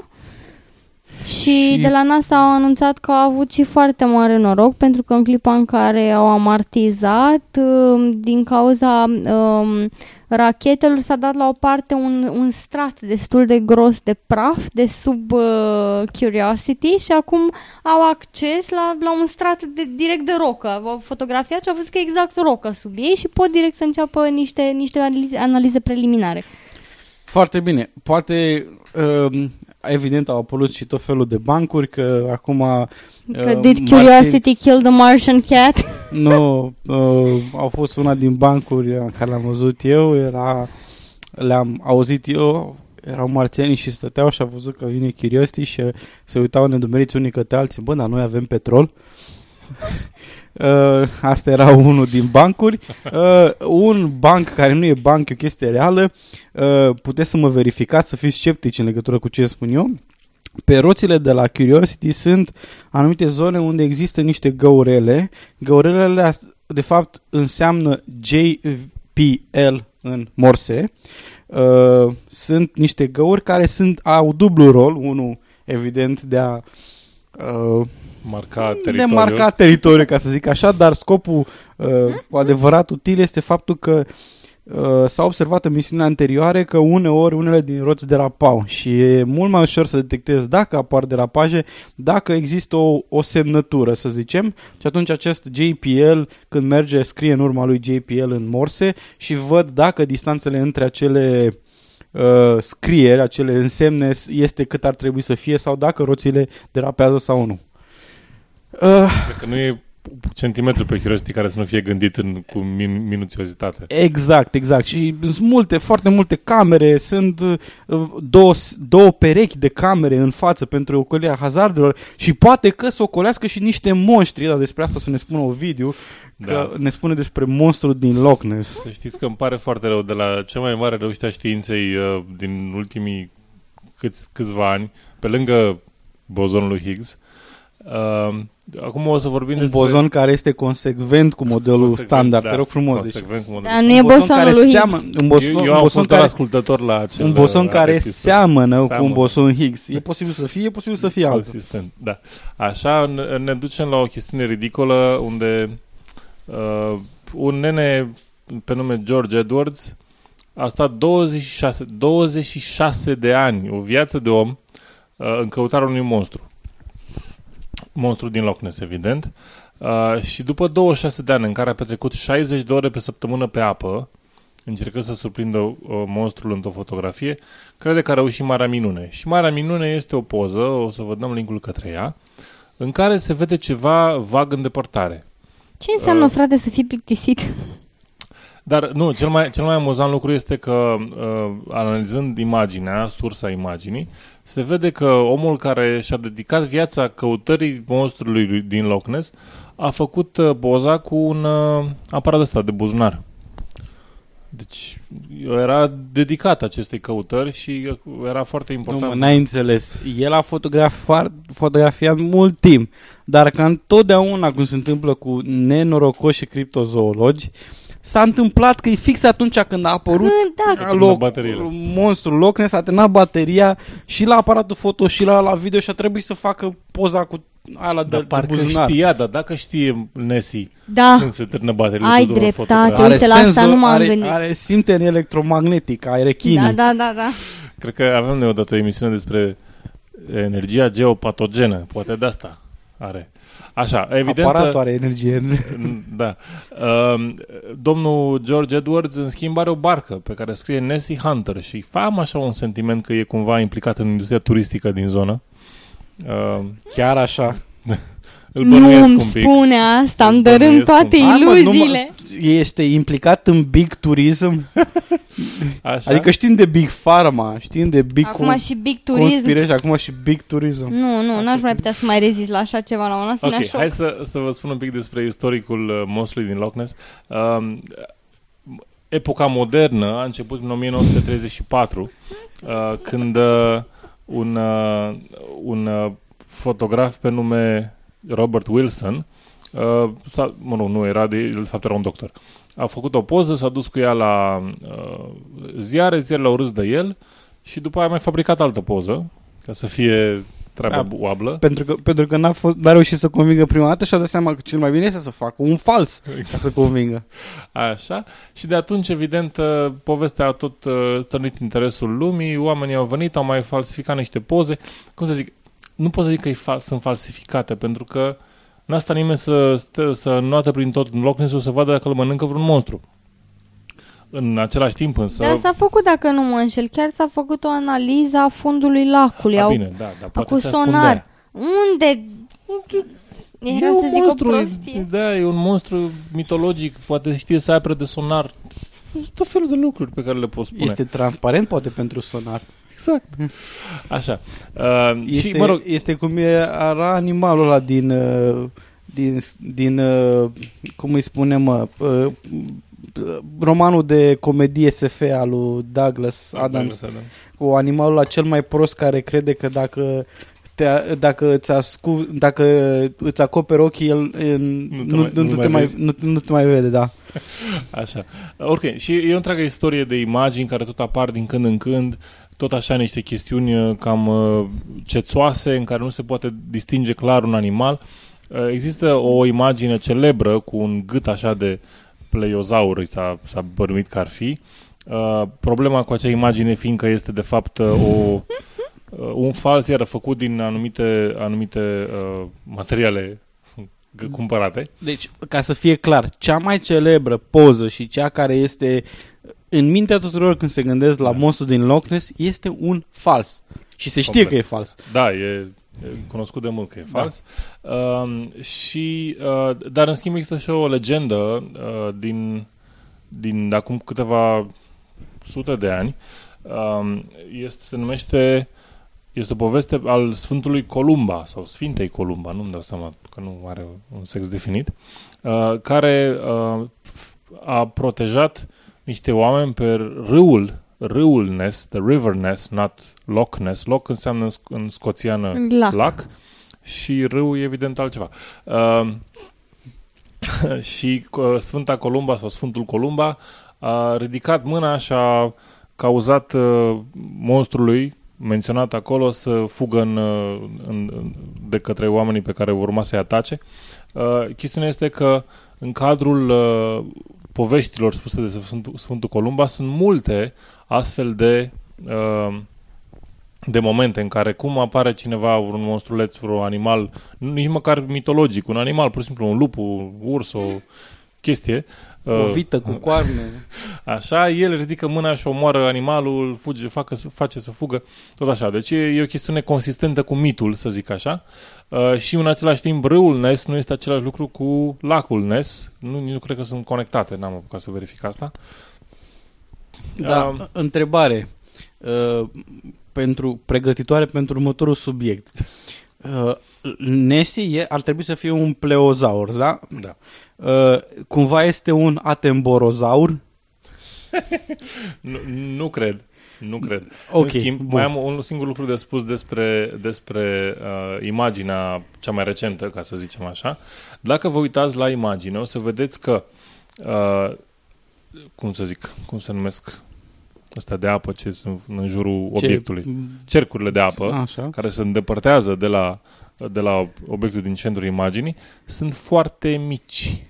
Și, Și- de la NASA au anunțat că au avut și foarte mare noroc pentru că în clipa în care au amartizat, um, din cauza um, rachetelor s-a dat la o parte un, un strat destul de gros de praf de sub uh, Curiosity și acum au acces la, la un strat de, direct de rocă. Au fotografiat și au văzut că e exact rocă sub ei și pot direct să înceapă niște, niște analize, analize preliminare. Foarte bine. Poate, uh, evident, au apărut și tot felul de bancuri, că acum... Uh, Că did Curiosity kill the Martian cat? Nu, uh, au fost una din bancuri uh, care le-am văzut eu, era, le-am auzit eu, erau marțieni și stăteau și au văzut că vine Curiosity și uh, se uitau nedumeriți unii către alții, bă, dar noi avem petrol. Uh, asta era unul din bancuri. Uh, un banc care nu e banc, e o chestie reală. Uh, puteți să mă verificați, să fiți sceptici în legătură cu ce spun eu. Pe roțile de la Curiosity sunt anumite zone unde există niște găurele. Găurelele, as- de fapt, înseamnă JPL în morse. Uh, sunt niște găuri care sunt, au dublu rol. Unul, evident, de a uh, Marca de teritoriul. marcat teritoriu, ca să zic așa, dar scopul uh, cu adevărat util este faptul că uh, s-a observat în misiunile anterioare că uneori unele din roți derapau și e mult mai ușor să detectezi dacă apar derapaje, dacă există o, o semnătură, să zicem, și atunci acest JPL, când merge, scrie în urma lui JPL în morse și văd dacă distanțele între acele uh, scrieri, acele însemne este cât ar trebui să fie sau dacă roțile derapează sau nu. Uh, Cred că nu e centimetru pe Curiosity care să nu fie gândit în, cu min, minuțiozitate. Exact, exact. Și sunt multe, foarte multe camere, sunt uh, două, două perechi de camere în față pentru ocolirea hazardelor și poate că să ocolească și niște monștri, dar despre asta să ne spună o video, că Da. ne spune despre monstru din Loch Ness. Să știți că îmi pare foarte rău de la cea mai mare reușită a științei uh, din ultimii câți, câțiva ani, pe lângă bozonul lui Higgs. Uh, acum o să vorbim Un despre... bozon care este consecvent cu modelul Consecvent, standard, da, te rog frumos. Deci, consecvent cu modelul Dar nu e un bozon bosonul care lui Higgs. seamănă, un bozon, eu, eu un am bozon fost doar care, ascultător la acel un boson uh, care episod. seamănă, cu un Seamănă. boson Higgs. E posibil să fie, e posibil să fie altul. Consistent, da. Așa ne, ne ducem la o chestiune ridicolă unde uh, un nene pe nume George Edwards a stat 26, 26 de ani, o viață de om, uh, în căutarea unui monstru. Monstru din Loch Ness, evident. Uh, și după 26 de ani în care a petrecut 60 de ore pe săptămână pe apă, încercând să surprindă uh, monstrul într-o fotografie, crede că a reușit Marea Minune. Și Marea Minune este o poză, o să vă dăm linkul către ea, în care se vede ceva vag în depărtare. Ce înseamnă, Uh. frate, să fii plictisit? Dar nu, cel mai, cel mai amuzant lucru este că uh, analizând imaginea, sursa imaginii, se vede că omul care și-a dedicat viața căutării monstrului lui- din Loch Ness a făcut uh, poza cu un uh, aparat ăsta de buzunar. Deci era dedicat acestei căutări și uh, era foarte Nu, important. mă, n-ai înțeles. El a fotografiat, fotografiat mult timp, dar ca întotdeauna cum se întâmplă cu nenorocoși și criptozoologi, s-a întâmplat că e fix atunci când a apărut Da, S-a terminat loc, bateriile. monstrul Loch Ness, a terminat bateria și la aparatul foto și la, la video și a trebuit să facă poza cu aia la de, Dar de parcă buzunar. știa, dar dacă știe Nessie da. când se termină bateriile Ai tuturor dreptate. fotografiilor. Uite, la asta nu m-am are, gândit. are simte electromagnetic, are rechinii. Da, da, da, da. Cred că avem noi odată o emisiune despre energia geopatogenă. Poate de asta are. Așa, evident... Aparatul are energie. Da. Uh, domnul George Edwards, în schimb, are o barcă pe care scrie Nessie Hunter și am așa un sentiment că e cumva implicat în industria turistică din zonă. Uh, Chiar așa. îl Nu bănuiesc îmi un pic. spune asta, îmi Îl dărâm bănuiesc toate un- Hai, mă, nu mă- iluziile. Este implicat în big turism. Așa? Adică știm de big pharma, știm de big Acum con- și big turism. conspiration, acum și big turism. Nu, nu, n-aș mai putea să mai rezist la așa ceva, la un asemenea Ok, șoc. hai să, să vă spun un pic despre istoricul uh, monstrului din Loch Ness. Um, epoca modernă a început în 1934, uh, când uh, un, uh, un uh, fotograf pe nume Robert Wilson, uh, s-a, mă rog, nu era, de, de fapt era un doctor, a făcut o poză, s-a dus cu ea la uh, ziare, ziarele au râs de el și după aia a mai fabricat altă poză, ca să fie treaba Da. oablă. Pentru că, pentru că n-a, fost, n-a reușit să convingă prima dată și a dat seama că cel mai bine este să facă un fals ca să convingă. Așa. Și de atunci, evident, uh, povestea a tot uh, stănit interesul lumii, oamenii au venit, au mai falsificat niște poze. Cum să zic, nu pot să zic că e fal- sunt falsificate, pentru că n-a stat nimeni să, stă, să noate prin tot în Loch Ness-ul să vadă dacă îl mănâncă vreun monstru. În același timp, însă... Dar s-a făcut, dacă nu mă înșel, chiar s-a făcut o analiză a fundului lacului. a, Au, bine, da, dar poate cu se sonar. ascundea. Unde? Era e să un zic monstru, o prostie. da, e un monstru mitologic, poate știe să apere de sonar. Tot felul de lucruri pe care le poți spune. Este transparent poate pentru sonar. Exact. Așa. Uh, Este, și, mă rog, este cum era animalul ăla din, uh, din, din uh, cum îi spunem, mă, uh, romanul de comedie SF al lui Douglas Adams, Adam. cu animalul la cel mai prost care crede că dacă te, dacă, îți ascu, dacă îți acoperi ochii, el nu, nu, mai- nu, nu nu, mai te mai, vezi. nu, nu te mai vede, da. Așa. Ok, și e o întreagă istorie de imagini care tot apar din când în când, tot așa niște chestiuni uh, cam uh, cețoase în care nu se poate distinge clar un animal. Uh, Există o imagine celebră cu un gât așa de pleiozaur, s-a, s-a bănuit că ar fi. Uh, problema cu acea imagine fiindcă este de fapt uh, o, uh, un fals iar făcut din anumite, anumite uh, materiale g- cumpărate. Deci, ca să fie clar, cea mai celebră poză și cea care este în mintea tuturor când se gândesc la Da. monstru din Loch Ness este un fals. Și se știe Complet. că e fals. Da, e, e cunoscut de mult că e fals. Da. Uh, și, uh, dar în schimb există și o legendă uh, din, din de acum câteva sute de ani. Uh, este, se numește este o poveste al Sfântului Columba sau Sfintei Columba, nu-mi dau seama că nu are un sex definit, uh, care uh, f- a protejat niște oameni pe râul, râul Ness, the River Ness, not Loch Ness. Loch înseamnă în, sc- în scoțiană Lac. lac și râu e evident altceva. Uh, și uh, Sfânta Columba sau Sfântul Columba a ridicat mâna și a cauzat uh, monstrului menționat acolo să fugă în, uh, în, în, de către oamenii pe care urma să-i atace. Uh, chestiunea este că în cadrul uh, poveștilor spuse de Sfântul, Sfântul Columba sunt multe astfel de uh, de momente în care cum apare cineva, un monstruleț, vreun animal, nu- nici măcar mitologic, un animal, pur și simplu un lup, un urs, o chestie. O uh, vită cu coarne. Așa, el ridică mâna și omoară animalul, fuge, facă, să- face să fugă, tot așa. Deci e, e o chestiune consistentă cu mitul, să zic așa. Uh, și în același timp, râul Nes nu este același lucru cu lacul Nes. Nu, nici nu cred că sunt conectate, n-am apucat să verific asta. Da, Um, întrebare. Uh, pentru pregătitoare pentru următorul subiect. Uh, Nessie e, ar trebui să fie un pleozaur, da? Da. Uh, cumva este un atemborozaur? Nu, nu cred. Nu cred. Ok, În schimb, bun. mai am un singur lucru de spus despre, despre uh, imaginea cea mai recentă, ca să zicem așa. Dacă vă uitați la imagine, o să vedeți că, uh, cum să zic, cum se numesc ăsta de apă ce sunt în jurul Ce- obiectului. Cercurile de apă, Așa. care se îndepărtează de la, de la obiectul din centrul imaginii, sunt foarte mici.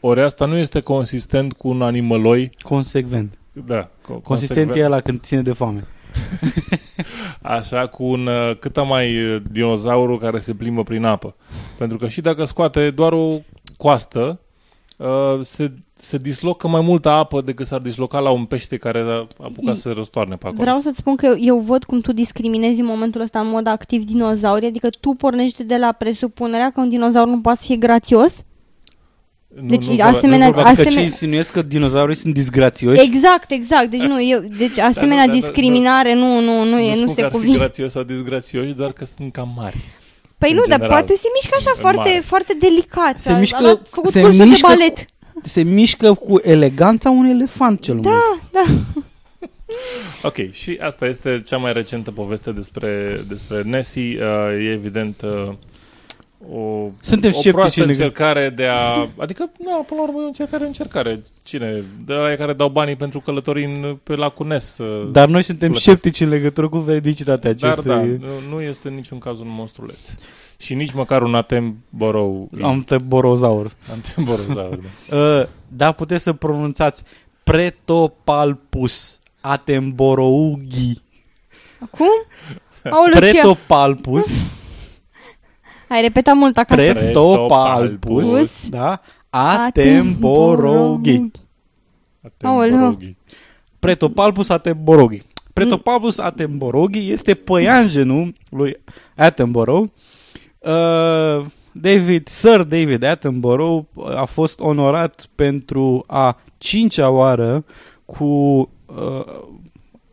Ori asta nu este consistent cu un animăloi Consecvent. da, co- Consistent e ăla când ține de foame. Așa, cu un uh, cât mai uh, dinozaurul care se plimbă prin apă. Pentru că și dacă scoate doar o coastă, uh, se, se dislocă mai multă apă decât s-ar disloca la un pește care a apucat să se răstoarne pe acolo. Vreau să-ți spun că eu, eu văd cum tu discriminezi în momentul ăsta în mod activ dinozauri, adică tu pornești de la presupunerea că un dinozaur nu poate să fie grațios. Nu, Deci, nu, asemenea- nu, vorba- Adică ce asemenea- insinuezi că dinozaurii sunt disgrațioși? Exact, exact. Deci nu, eu, deci asemenea da, da, discriminare nu, nu, nu, nu, e, spun nu că se ar fi cuvine. grațios sau disgrațioși, doar că sunt cam mari. Păi în nu, dar general. poate se mișcă așa În foarte, mare. foarte delicat. Se A- mișcă- a făcut se cursul mișcă- de balet. Se mișcă cu eleganța unui elefant cel mult. Da, da. Ok, și asta este cea mai recentă poveste despre, despre Nessie. Uh, e evident uh, o, Suntem o sceptici proastă în legă- încercare de a... Adică, nu, până la urmă e o încercare, încercare. Cine? De la care dau banii pentru călătorii în, pe lacul Ness. uh, Dar noi suntem Plătesc. sceptici în legătură cu veridicitatea Dar acestui... da, nu, nu este în niciun caz un monstruleț. Și nici măcar un atemborou. Am te borozaur. Atemborou, da. Uh, da, puteți să pronunțați Pretopalpus atemborougi. Cum? Aoleu, ce? Pretopalpus, Ai repetat mult acasă. Pretopalpus, Pretopalpus. da, atemborougi. Atemboroghi. Pretopalpus atemborougi. Pretopalpus atemborougi este păianjenul lui Attenborough. Uh, David, Sir David Attenborough a fost onorat pentru a cincea oară cu uh,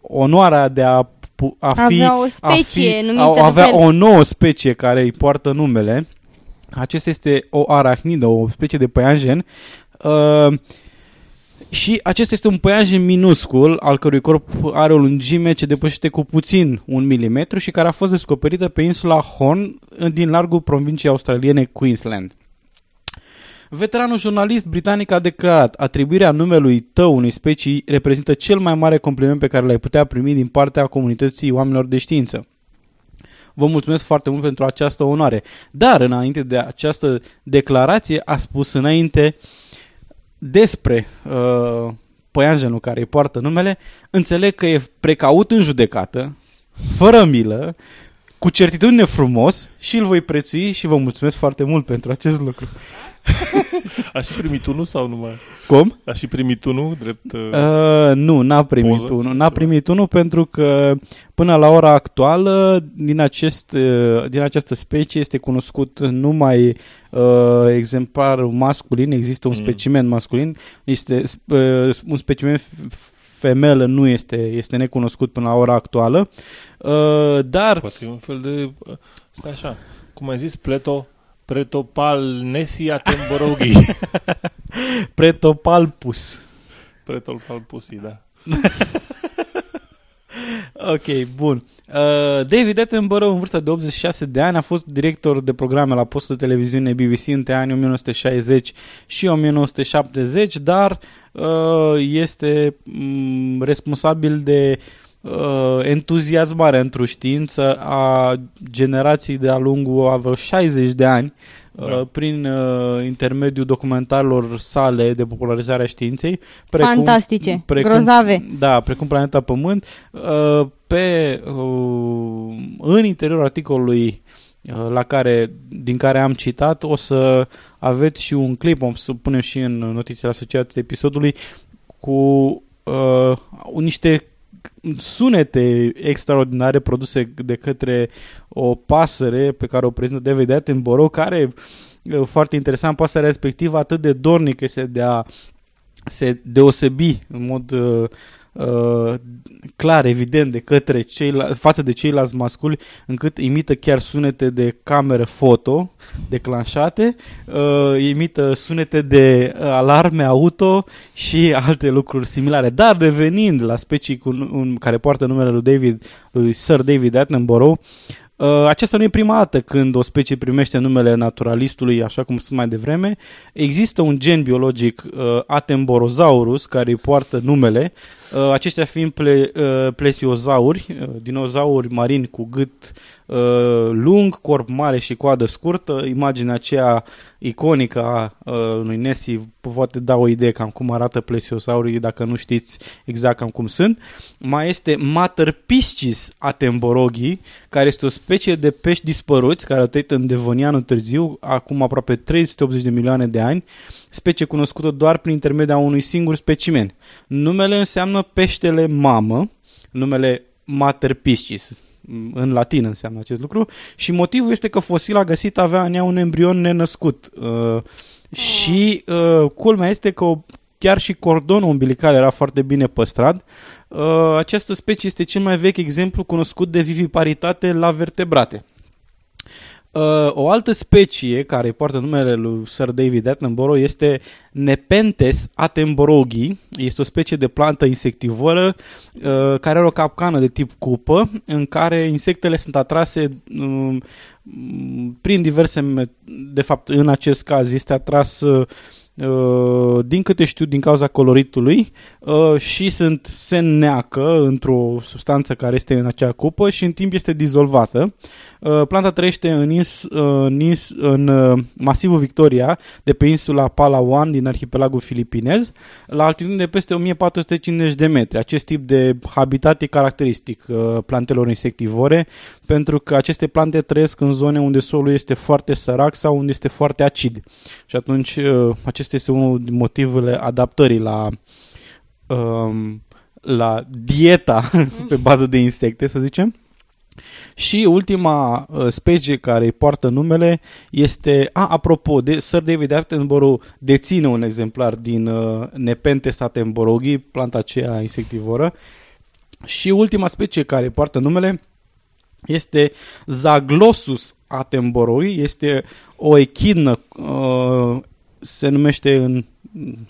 onoarea de a, pu- a fi Avea o a specie fi, numită a, după avea el. o nouă specie care îi poartă numele. Acesta este o arachnidă, o specie de păianjen. Uh, și acesta este un păianjen minuscul, al cărui corp are o lungime ce depășește cu puțin un milimetru și care a fost descoperită pe insula Horn din largul provinciei australiene Queensland. Veteranul jurnalist britanic a declarat atribuirea numelui tău unei specii reprezintă cel mai mare compliment pe care l-ai putea primi din partea comunității oamenilor de știință. Vă mulțumesc foarte mult pentru această onoare. Dar înainte de această declarație a spus înainte despre uh, păianjenul care îi poartă numele, înțeleg că e precaut în judecată, fără milă, cu certitudine frumos și îl voi prețui și vă mulțumesc foarte mult pentru acest lucru. Aș și primit unul sau nu mai? Cum? Aș și primit unul drept... Uh, Uh, nu, n-a primit Poză unul. sau N-a ceva? primit unul pentru că până la ora actuală din, acest, uh, din această specie este cunoscut numai uh, exemplar masculin, există un Mm. specimen masculin, este uh, un specimen f- femelă nu este, este necunoscut până la ora actuală, uh, dar Poate e un fel de... uh, Stai așa, cum ai zis, pleto... Pretopalnesia temboroghi. Pretopalpus. Pretopalpusi, da. Ok, bun. Uh, David Attenborough, în vârstă de 86 de ani, a fost director de programe la postul de televiziune BBC între anii 1960 și 1970, dar uh, este mm, responsabil de uh, entuziasmarea într-o știință a generației de-a lungul a vreo 60 de ani Da. uh, prin uh, intermediul documentarelor sale de popularizare a științei. Fantastice, grozave. Da, precum Planeta Pământ. Uh, pe, uh, în interiorul articolului uh, la care, din care am citat, o să aveți și un clip, o să punem și în notițele asociate episodului, cu uh, niște sunete extraordinare produse de către o pasăre pe care o prezintă David Attenborough, care, uh, foarte interesant, pasărea respectivă atât de dornică este de a se deosebi în mod uh, uh, clar, evident, de către ceila- față de ceilalți masculi, încât imită chiar sunete de cameră foto declanșate, uh, imită sunete de uh, alarme auto și alte lucruri similare. Dar revenind la specii cu, nu- un, care poartă numele lui David, lui Sir David Attenborough, Uh, aceasta nu e prima dată când o specie primește numele naturalistului, așa cum sunt mai devreme. Există un gen biologic, uh, Attenborosaurus, care îi poartă numele, uh, aceștia fiind ple, uh, plesiozauri, uh, dinozauri marini cu gât uh, lung, corp mare și coadă scurtă, imaginea aceea iconică a uh, unui Nessie poate da o idee cam cum arată plesiosaurii dacă nu știți exact cam cum sunt. Mai este Mater piscis atemboroghi, care este o specie de pești dispăruți care au trăit în Devonianul târziu, acum aproape 380 de milioane de ani, specie cunoscută doar prin intermediul unui singur specimen. Numele înseamnă peștele mamă, numele Mater piscis, în latin înseamnă acest lucru, și motivul este că fosila găsit avea în ea un embrion nenăscut. Uh, și uh, culmea este că o, chiar și cordonul umbilical era foarte bine păstrat. Uh, această specie este cel mai vechi exemplu cunoscut de viviparitate la vertebrate. Uh, o altă specie care poartă numele lui Sir David Attenborough este Nepenthes attenboroughi. Este o specie de plantă insectivoră uh, care are o capcană de tip cupă în care insectele sunt atrase uh, prin diverse, de fapt în acest caz este atras uh, Uh, din câte știu, din cauza coloritului uh, și sunt, se neacă într-o substanță care este în acea cupă și în timp este dizolvată. Uh, planta trăiește în, ins, în, ins, în masivul Victoria de pe insula Palawan din arhipelagul filipinez la altitudine de peste 1450 de metri. Acest tip de habitat e caracteristic plantelor insectivore pentru că aceste plante trăiesc în zone unde solul este foarte sărac sau unde este foarte acid. Și atunci acest acesta este unul din motivele adaptării la, um, la dieta pe bază de insecte, să zicem. Și ultima uh, specie care îi poartă numele este, a, apropo, de Sir David Attenborough deține un exemplar din uh, Nepenthes attenboroghi, planta aceea insectivoră. Și ultima specie care poartă numele este Zaglossus attenboroi, este o echină uh, se numește în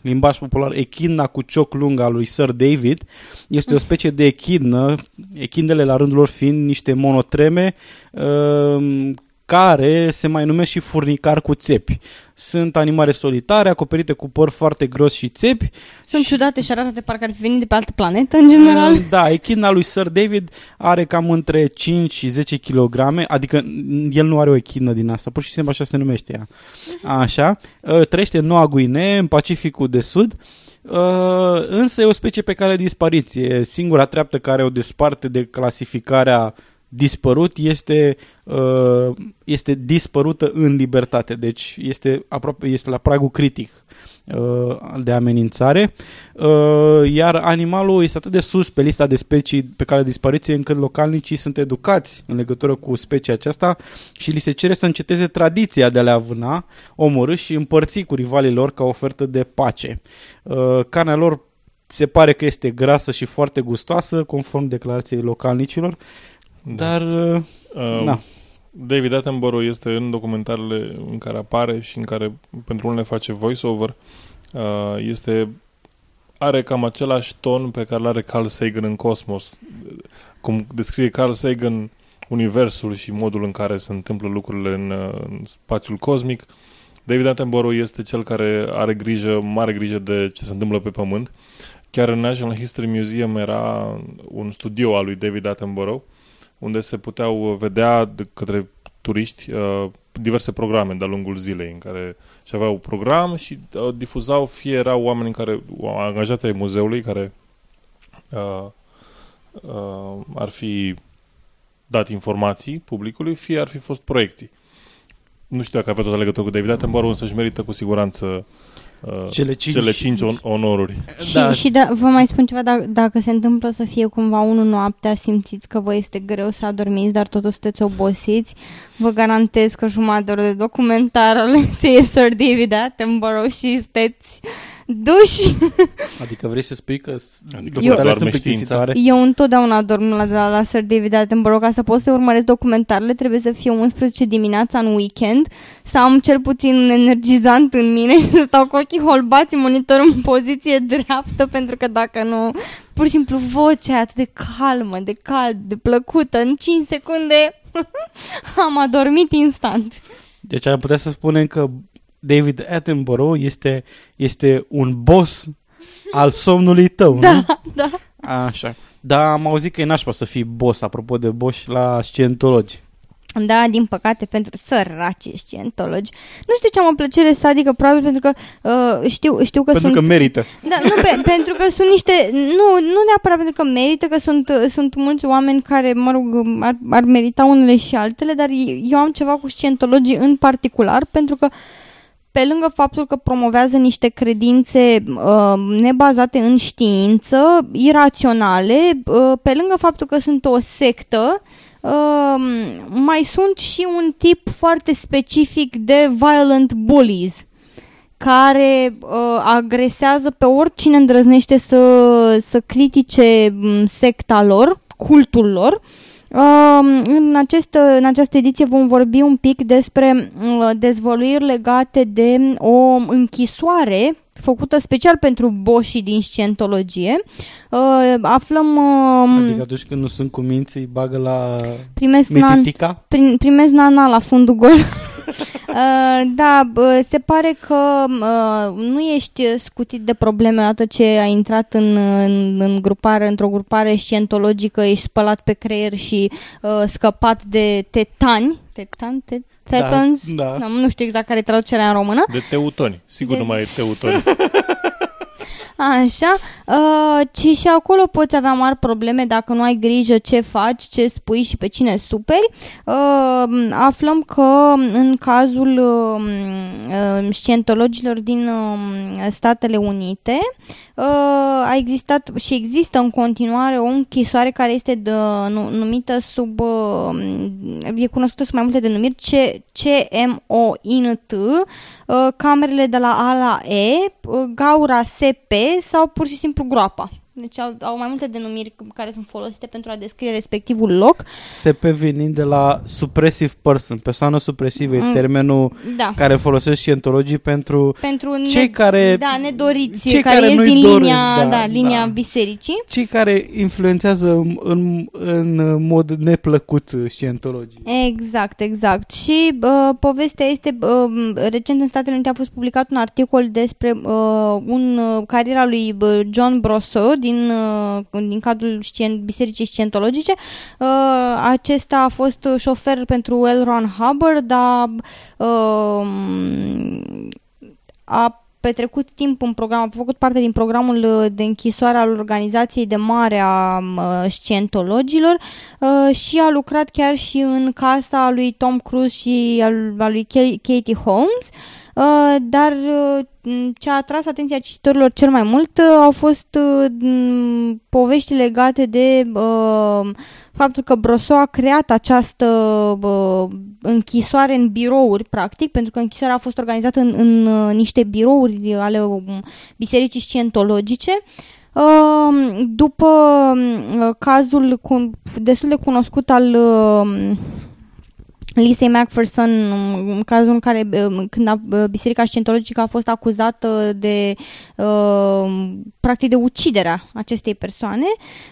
limbaj popular echidna cu cioc lung al lui Sir David. Este o specie de echidnă, echidnele la rândul lor fiind niște monotreme uh, care se mai numesc și furnicar cu țepi. Sunt animale solitare, acoperite cu păr foarte gros și țepi. Sunt și... ciudate și arată de parcă ar fi venit de pe altă planetă, în general. Mm, da, echidna lui Sir David are cam între 5 și 10 kg, adică el nu are o echidnă din asta, pur și simplu așa se numește ea. Așa. Ă, trăiește în Noua Guinee, în Pacificul de Sud. Uh, însă e o specie pe care dispariție. Singura treaptă care o desparte de clasificarea dispărut este, uh, este dispărută în libertate, deci este, aproape, este la pragul critic uh, de amenințare, uh, iar animalul este atât de sus pe lista de specii pe care dispariție încât localnicii sunt educați în legătură cu specia aceasta și li se cere să înceteze tradiția de a le avâna, omorâ și împărți cu rivalii lor ca ofertă de pace. Carnea lor se pare că este grasă și foarte gustoasă, conform declarației localnicilor, da. Dar, uh, uh, David Attenborough este în documentarele în care apare și în care pentru unele face voiceover. Uh, este are cam același ton pe care îl are Carl Sagan în Cosmos. Cum descrie Carl Sagan universul și modul în care se întâmplă lucrurile în, uh, în spațiul cosmic. David Attenborough este cel care are grijă, mare grijă de ce se întâmplă pe Pământ. Chiar în National History Museum era un studio al lui David Attenborough unde se puteau vedea de către turiști uh, diverse programe de-a lungul zilei în care și aveau program și uh, difuzau, fie erau oameni care, angajați ai muzeului care uh, uh, ar fi dat informații publicului, fie ar fi fost proiecții. Nu știu dacă avea toată legătură cu David Attenborough, însă își merită cu siguranță Uh, cele cinci, cele cinci on- onoruri. Și, da. și da, vă mai spun ceva, dacă, dacă se întâmplă să fie cumva unul noaptea, simțiți că vă este greu să adormiți, dar totuși sunteți obosiți, vă garantez că jumătate de documentar ale Sir David Attenborough și sunteți duși. Adică vrei să spui că adică eu, sunt plictisitoare? Eu întotdeauna dorm la, la, la Sir David Attenborough. Ca să pot să urmăresc documentarele, trebuie să fie 11 dimineața în weekend, să am cel puțin un energizant în mine și să stau cu ochii holbați în monitor în poziție dreaptă, pentru că dacă nu, pur și simplu vocea atât de calmă, de cald, de plăcută, în 5 secunde am adormit instant. Deci ar putea să spunem că David Attenborough este, este un boss al somnului tău, da, nu? Da, Așa. Dar am auzit că e nașpa să fii boss, apropo de boss la scientologi. Da, din păcate, pentru săraci scientologi. Nu știu ce am o plăcere sadică, probabil pentru că uh, știu, știu că Pentru sunt... că merită. Da, nu, pe, pentru că sunt niște... Nu, nu neapărat pentru că merită, că sunt, sunt mulți oameni care, mă rog, ar, ar merita unele și altele, dar eu am ceva cu scientologii în particular, pentru că pe lângă faptul că promovează niște credințe uh, nebazate în știință, iraționale, uh, pe lângă faptul că sunt o sectă, uh, mai sunt și un tip foarte specific de violent bullies care uh, agresează pe oricine îndrăznește să, să critique m, secta lor, cultul lor. Uh, în, acest, în această ediție vom vorbi un pic despre uh, dezvăluiri legate de o închisoare făcută special pentru boșii din scientologie. Uh, aflăm... Uh, Adică atunci când nu sunt cu minții, îi bagă la primesc nan, mititica. prin, primesc nana la fundul gol. Uh, da, bă, se pare că uh, nu ești scutit de probleme odată ce ai intrat în, în, în grupare, într-o grupare scientologică, ești spălat pe creier și uh, scăpat de tetani. Tetan? Te, tetons? da. Nu, nu știu exact care e traducerea în română. De teutoni. Sigur De- nu mai e teutoni. Așa, uh, ci și acolo poți avea mari probleme dacă nu ai grijă ce faci, ce spui și pe cine superi. Uh, aflăm că în cazul uh, uh, scientologilor din uh, Statele Unite uh, a existat și există în continuare o închisoare care este de, nu, numită sub, uh, e cunoscută sub mai multe denumiri, C- CMOINT, uh, camerele de la A la E, uh, gaura SP sau pur și simplu groapa. Deci au, au mai multe denumiri care sunt folosite pentru a descrie respectivul loc. SP venind de la suppressive person, persoană supresivă, e Mm. termenul Da. care folosesc scientologii pentru Pentru Cei ne- care- da, nedoriți, cei care, care ies nu-i din doresc, linia, da, da, linia da. bisericii. cei care influențează în, în, în mod neplăcut scientologii. Exact, exact. Și uh, povestea este, uh, recent în Statele Unite a fost publicat un articol despre uh, un uh, cariera lui uh, John Brosso din, uh, din cadrul scien- Bisericii Scientologice. Uh, acesta a fost șofer pentru L. Ron Hubbard, dar uh, a petrecut timp în program, a făcut parte din programul uh, de închisoare al organizației de mare a uh, scientologilor uh, și a lucrat chiar și în casa lui Tom Cruise și al, a lui Ke- Katie Holmes. Uh, dar uh, m, ce a atras atenția cititorilor cel mai mult uh, au fost uh, m, povești legate de uh, faptul că Broso a creat această uh, închisoare în birouri, practic, pentru că închisoarea a fost organizată în, în uh, niște birouri ale um, bisericii scientologice. Uh, după uh, cazul cu, destul de cunoscut al uh, Lisei Macpherson, în cazul în care uh, când a, uh, Biserica Scientologică a fost acuzată de uh, practic de uciderea acestei persoane,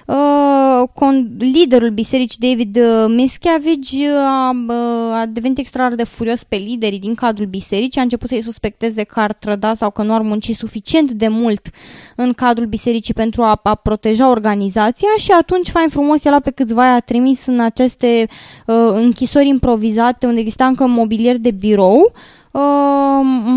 uh, con, liderul bisericii David uh, Miscavige a, uh, a devenit extraordinar de furios pe liderii din cadrul bisericii, a început să-i suspecteze că ar trăda sau că nu ar munci suficient de mult în cadrul bisericii pentru a, a proteja organizația și atunci, fain frumos, el a pe câțiva i-a trimis în aceste uh, închisori improvizate unde exista încă mobilier de birou. Uh,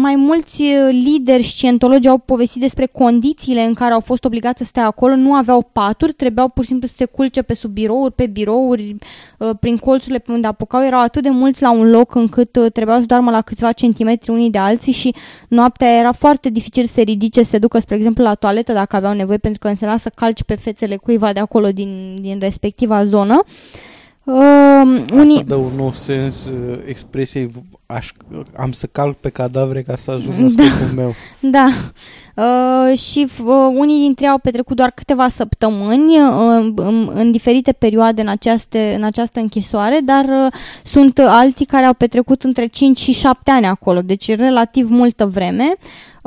mai mulți uh, lideri scientologi au povestit despre condițiile în care au fost obligați să stea acolo, nu aveau paturi, trebuiau pur și simplu să se culce pe sub birouri, pe birouri, uh, prin colțurile pe unde apucau, erau atât de mulți la un loc încât uh, trebuiau să doarmă la câțiva centimetri unii de alții și noaptea era foarte dificil să se ridice, să se ducă, spre exemplu, la toaletă dacă aveau nevoie, pentru că însemna să calci pe fețele cuiva de acolo din, din respectiva zonă. Uh, unii... Asta dă un nou sens uh, expresiei aș, am să calc pe cadavre ca să ajung la Da. scopul meu. Da. Uh, și uh, unii dintre ei au petrecut doar câteva săptămâni uh, în, în diferite perioade în, aceaste, în această închisoare, dar uh, sunt alții care au petrecut între 5 și 7 ani acolo, deci relativ multă vreme. Uh,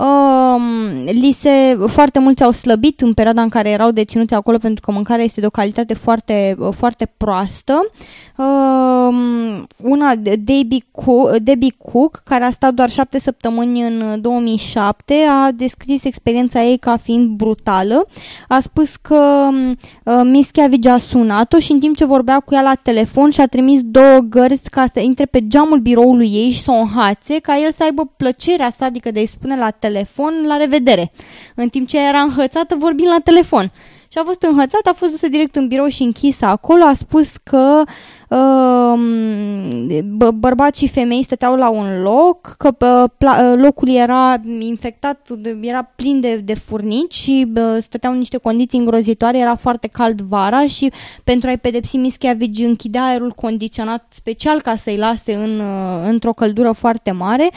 li se, foarte mulți au slăbit în perioada în care erau deținuți acolo pentru că mâncarea este de o calitate foarte, foarte proastă. Uh, una, Debbie Cook, Debbie Cook, care a stat doar șapte săptămâni în 2007, a descris descris experiența ei ca fiind brutală. A spus că uh, Mischiavici a sunat-o și în timp ce vorbea cu ea la telefon și-a trimis două gărzi ca să intre pe geamul biroului ei și să o înhațe, ca el să aibă plăcerea sadică de a-i spune la telefon la revedere, în timp ce era înhățată vorbind la telefon. Și a fost înhățat, a fost dusă direct în birou și închisă acolo, a spus că uh, bă, bărbați și femei stăteau la un loc, că uh, locul era infectat, era plin de, de furnici și uh, stăteau în niște condiții îngrozitoare, era foarte cald vara și pentru a-i pedepsi Mischiavici închidea aerul condiționat special ca să-i lase în, uh, într-o căldură foarte mare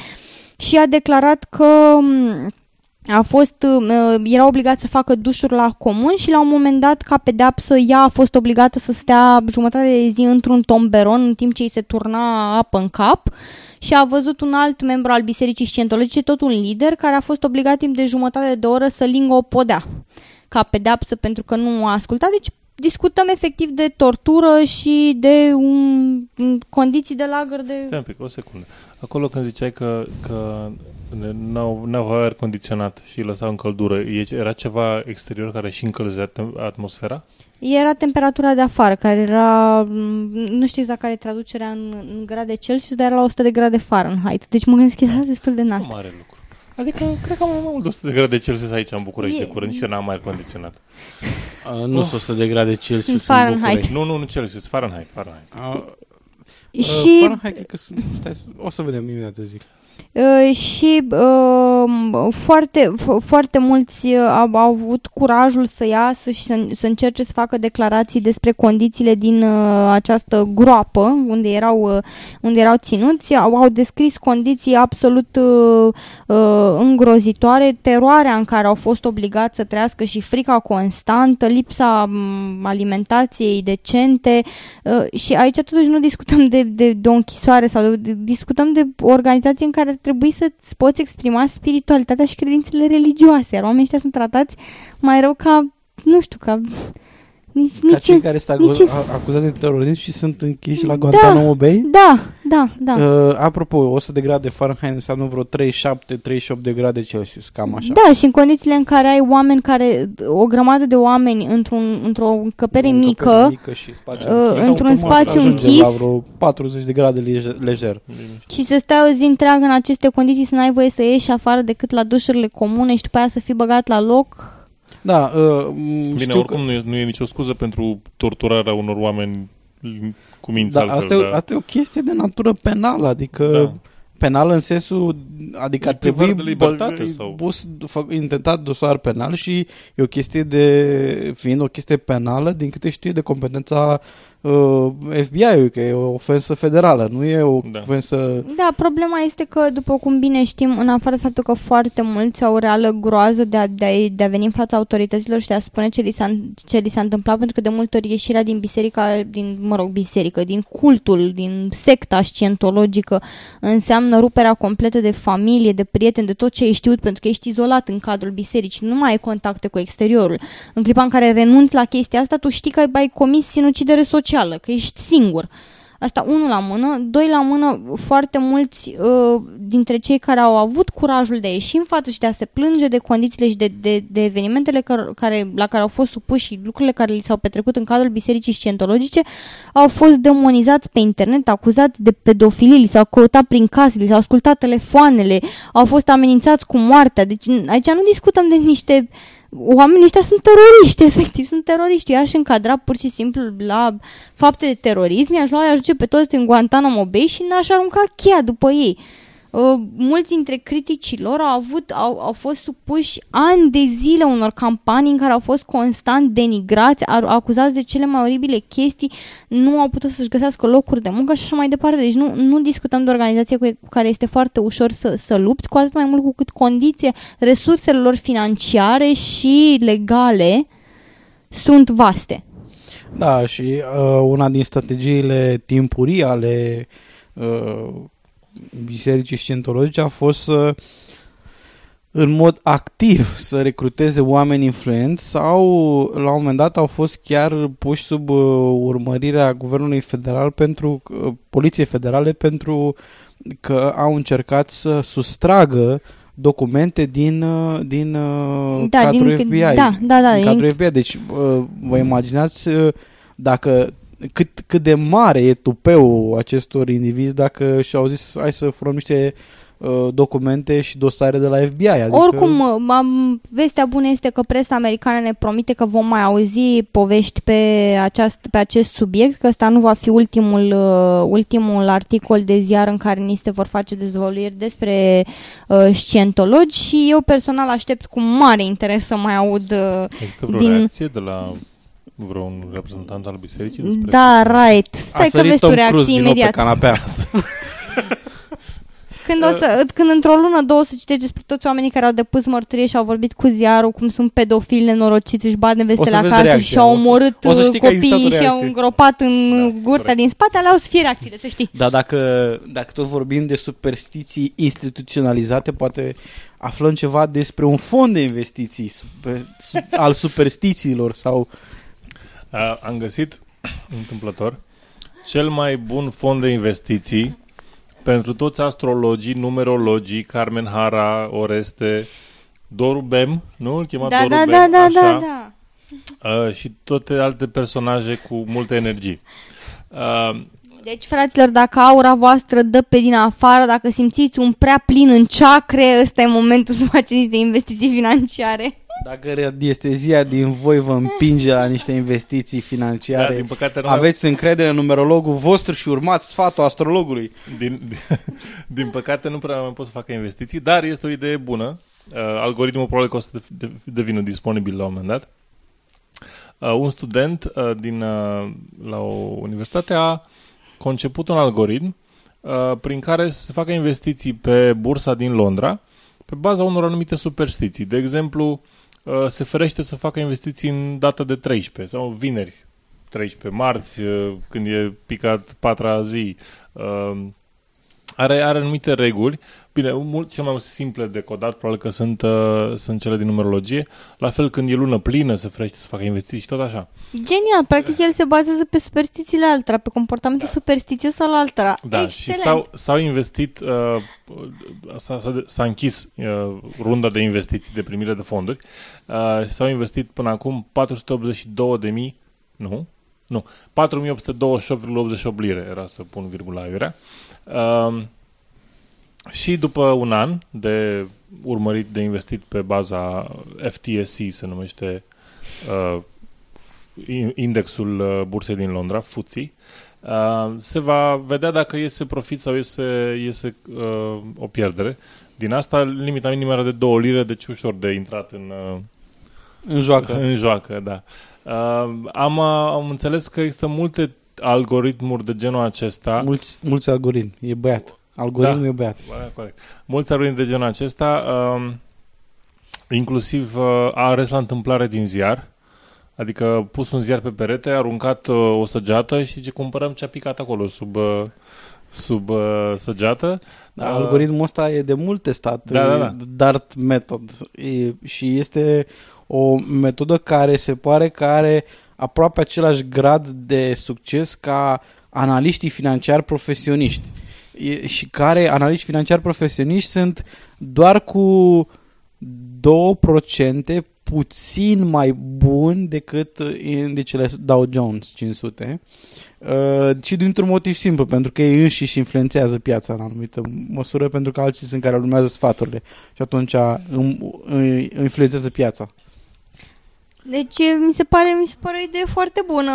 și a declarat că a fost, uh, era obligat să facă dușuri la comun și la un moment dat, ca pedeapsă, ea a fost obligată să stea jumătate de zi într-un tomberon în timp ce îi se turna apă în cap și a văzut un alt membru al Bisericii Scientologice, tot un lider, care a fost obligat timp de jumătate de oră să lingă o podea ca pedeapsă pentru că nu a ascultat. Deci discutăm efectiv de tortură și de un, condiții de lagăr de... Stai un pic, o secundă. Acolo când ziceai că, că n-au, n-au aer condiționat și lăsau în căldură, era ceva exterior care și încălzea atmosfera? Era temperatura de afară, care era, nu știu exact care e traducerea în, în grade Celsius, dar era la 100 de grade Fahrenheit. Deci mă gândesc că era destul de naștere. Nu mare lucru. Adică, cred că am mai mult de 100 de grade Celsius aici în București e... de curând și eu n-am aer condiționat. Uh, nu sunt 100 de grade Celsius Fahrenheit. în București. Nu, nu, nu Celsius, Fahrenheit. Fahrenheit. Uh, și... Uh, Fahrenheit, cred că sunt, stai, o să vedem imediat, zic. Uh, și uh, foarte, foarte mulți uh, au, au avut curajul să iasă și să, să încerce să facă declarații despre condițiile din uh, această groapă unde erau, uh, unde erau ținuți. Au, au descris condiții absolut uh, uh, îngrozitoare, teroarea în care au fost obligați să trăiască și frica constantă, lipsa um, alimentației decente uh, și aici totuși nu discutăm de, de, de o închisoare sau de, de, discutăm de o organizație în care ar trebui să-ți poți exprima spiritualitatea și credințele religioase, iar oamenii ăștia sunt tratați mai rău ca, nu știu, ca nici, Ca nici, cei care sunt nici... acuzați de terorism și sunt închiși la Guantanamo da, Bay? Da, da, da. Uh, apropo, 100 de grade Fahrenheit înseamnă vreo 37-38 de grade Celsius, cam așa. Da, și în condițiile în care ai oameni care, o grămadă de oameni într-un, într-o încăpere o mică, încăpere mică și spațiu uh, închis, într-un spațiu închis, la vreo 40 de grade lejer. Și să stai o zi întreagă în aceste condiții să n-ai voie să ieși afară decât la dușurile comune și după aia să fii băgat la loc, da, uh, Bine, știu oricum că... nu, e, nu e nicio scuză pentru torturarea unor oameni cu minți da, altfel. Asta, e, asta e o chestie de natură penală, adică da. penal în sensul, adică ar trebui de libertate sau? Bus, intentat dosar penal și e o chestie de, fiind o chestie penală, din câte știu, de competența uh, FBI-ul, că e o ofensă federală, nu e o da. ofensă... Da, problema este că, după cum bine știm, în afară de faptul că foarte mulți au reală groază de a, de, a, de a veni în fața autorităților și de a spune ce li, s-a, ce li s-a întâmplat, pentru că de multe ori ieșirea din biserica, din, mă rog, biserică, din cultul, din secta scientologică, înseamnă ruperea completă de familie, de prieteni, de tot ce ai știut, pentru că ești izolat în cadrul bisericii, nu mai ai contacte cu exteriorul. În clipa în care renunți la chestia asta, tu știi că ai comis sinucidere socială socială, că ești singur. Asta unul la mână, doi la mână, foarte mulți uh, dintre cei care au avut curajul de a ieși în față și de a se plânge de condițiile și de, de, de evenimentele care, care, la care au fost supuși și lucrurile care li s-au petrecut în cadrul bisericii scientologice, au fost demonizați pe internet, acuzați de pedofilie, li s-au căutat prin case, li s-au ascultat telefoanele, au fost amenințați cu moartea. Deci aici nu discutăm de niște oamenii ăștia sunt teroriști, efectiv, sunt teroriști. Eu aș încadra pur și simplu la fapte de terorism, i-aș lua, i-aș duce pe toți din Guantanamo Bay și n-aș arunca cheia după ei. Uh, mulți dintre criticii lor au, avut, au, au fost supuși ani de zile unor campanii în care au fost constant denigrați, acuzați de cele mai oribile chestii, nu au putut să-și găsească locuri de muncă și așa mai departe. Deci nu, nu discutăm de o organizație cu care este foarte ușor să, să lupți, cu atât mai mult cu cât condiție resursele lor financiare și legale sunt vaste. Da, și uh, una din strategiile timpurii ale uh, bisericii scientologice a fost să în mod activ să recruteze oameni influenți sau la un moment dat au fost chiar puși sub uh, urmărirea guvernului federal pentru uh, poliției federale pentru că au încercat să sustragă documente din, uh, din uh, Da, cadrul din- FBI. da, da, da, Din din- cadrul FBI. Deci uh, vă imaginați uh, dacă cât, cât de mare e tupeul acestor indivizi dacă și-au zis hai să furăm niște uh, documente și dosare de la FBI. Adică, Oricum, am, vestea bună este că presa americană ne promite că vom mai auzi povești pe, aceast, pe acest subiect, că ăsta nu va fi ultimul, uh, ultimul articol de ziar în care ni se vor face dezvăluiri despre uh, scientologi și eu personal aștept cu mare interes să mai aud uh, Există vreo Din- reacție de la vreun reprezentant al bisericii despre Da, right. a Stai că sărit vezi tu Tom Cruise reacții din nou pe imediat. canapea. Când, o să, când într-o lună, două să citești despre toți oamenii care au depus mărturie și au vorbit cu ziarul, cum sunt pedofili nenorociți, își bat O neveste să la vezi casă reacția, și au o să- omorât o să știi că a existat o copiii și au reacție. îngropat în Da, gurta corect. din spate, alea o să fie reacțiile, să știi. Dar dacă, dacă tot vorbim de superstiții instituționalizate, poate aflăm ceva despre un fond de investiții super, su, al superstițiilor sau A, am găsit, întâmplător, cel mai bun fond de investiții pentru toți astrologii, numerologii, Carmen Hara, Oreste, Doru Bem, nu? Îl chema Da, Doru da, Bem, da, da, așa, da, da. a, și toate alte personaje cu multă energie. A, Deci, fraților, dacă aura voastră dă pe din afară, dacă simțiți un prea plin în ceacre, ăsta e momentul să faceți niște investiții financiare. Dacă radiestezia din voi vă împinge la niște investiții da, financiare, din păcate nu aveți încredere în numerologul vostru și urmați sfatul astrologului. Din, din, din păcate nu prea mai pot să facă investiții, dar este o idee bună. Uh, algoritmul probabil că o să de- de- devină disponibil la un moment dat. Uh, un student uh, din, uh, la o universitate a conceput un algoritm uh, prin care să se facă investiții pe bursa din Londra pe baza unor anumite superstiții. De exemplu, uh, se ferește să facă investiții în data de 13 sau vineri 13, marți, uh, când e picat patra zi. Uh, Are, are anumite reguli. Bine, mult, cel mai simple de codat probabil că sunt, uh, sunt cele din numerologie. La fel când e lună plină se ferește să facă investiții și tot așa. Genial, practic el se bazează pe superstițiile altora, pe comportamentul superstițios al altora. Da, Excelent. și s-au, s-au investit, uh, s-a, s-a, s-a închis uh, runda de investiții de primire de fonduri. Uh, s-au investit până acum 482 de mii, nu, nu, 4828,88 lire era să pun virgula iurea. Uh, și după un an de urmărit de investit pe baza FTSE, se numește uh, in- indexul uh, bursei din Londra, FTSE, uh, se va vedea dacă iese profit sau iese, iese uh, o pierdere. Din asta, limita minimă era de 2 lire, deci ușor de intrat în, uh, În joacă. în joacă, da. Uh, am, uh, am înțeles că există multe algoritmuri de genul acesta. Mulți, mulți algoritmi. E băiat. Algoritmul Da. e băiat. Bă, corect. Mulți algoritmi de genul acesta, um, inclusiv uh, a ales la întâmplare din ziar, adică pus un ziar pe perete, a aruncat uh, o săgeată și ce cumpărăm ce a picat acolo sub, uh, sub uh, săgeată. Da, Uh, algoritmul ăsta e de mult testat. Da, da, da. e DART method. E, și este o metodă care se pare că are aproape același grad de succes ca analiștii financiari profesioniști. E, și care analiști financiari profesioniști sunt doar cu 2% puțin mai buni decât indicele Dow Jones 500 uh, și dintr-un motiv simplu, pentru că ei înșiși influențează piața în anumită măsură, pentru că alții sunt care urmează sfaturile și atunci îmi, îmi influențează piața. Deci mi se pare, mi se pare o idee foarte bună.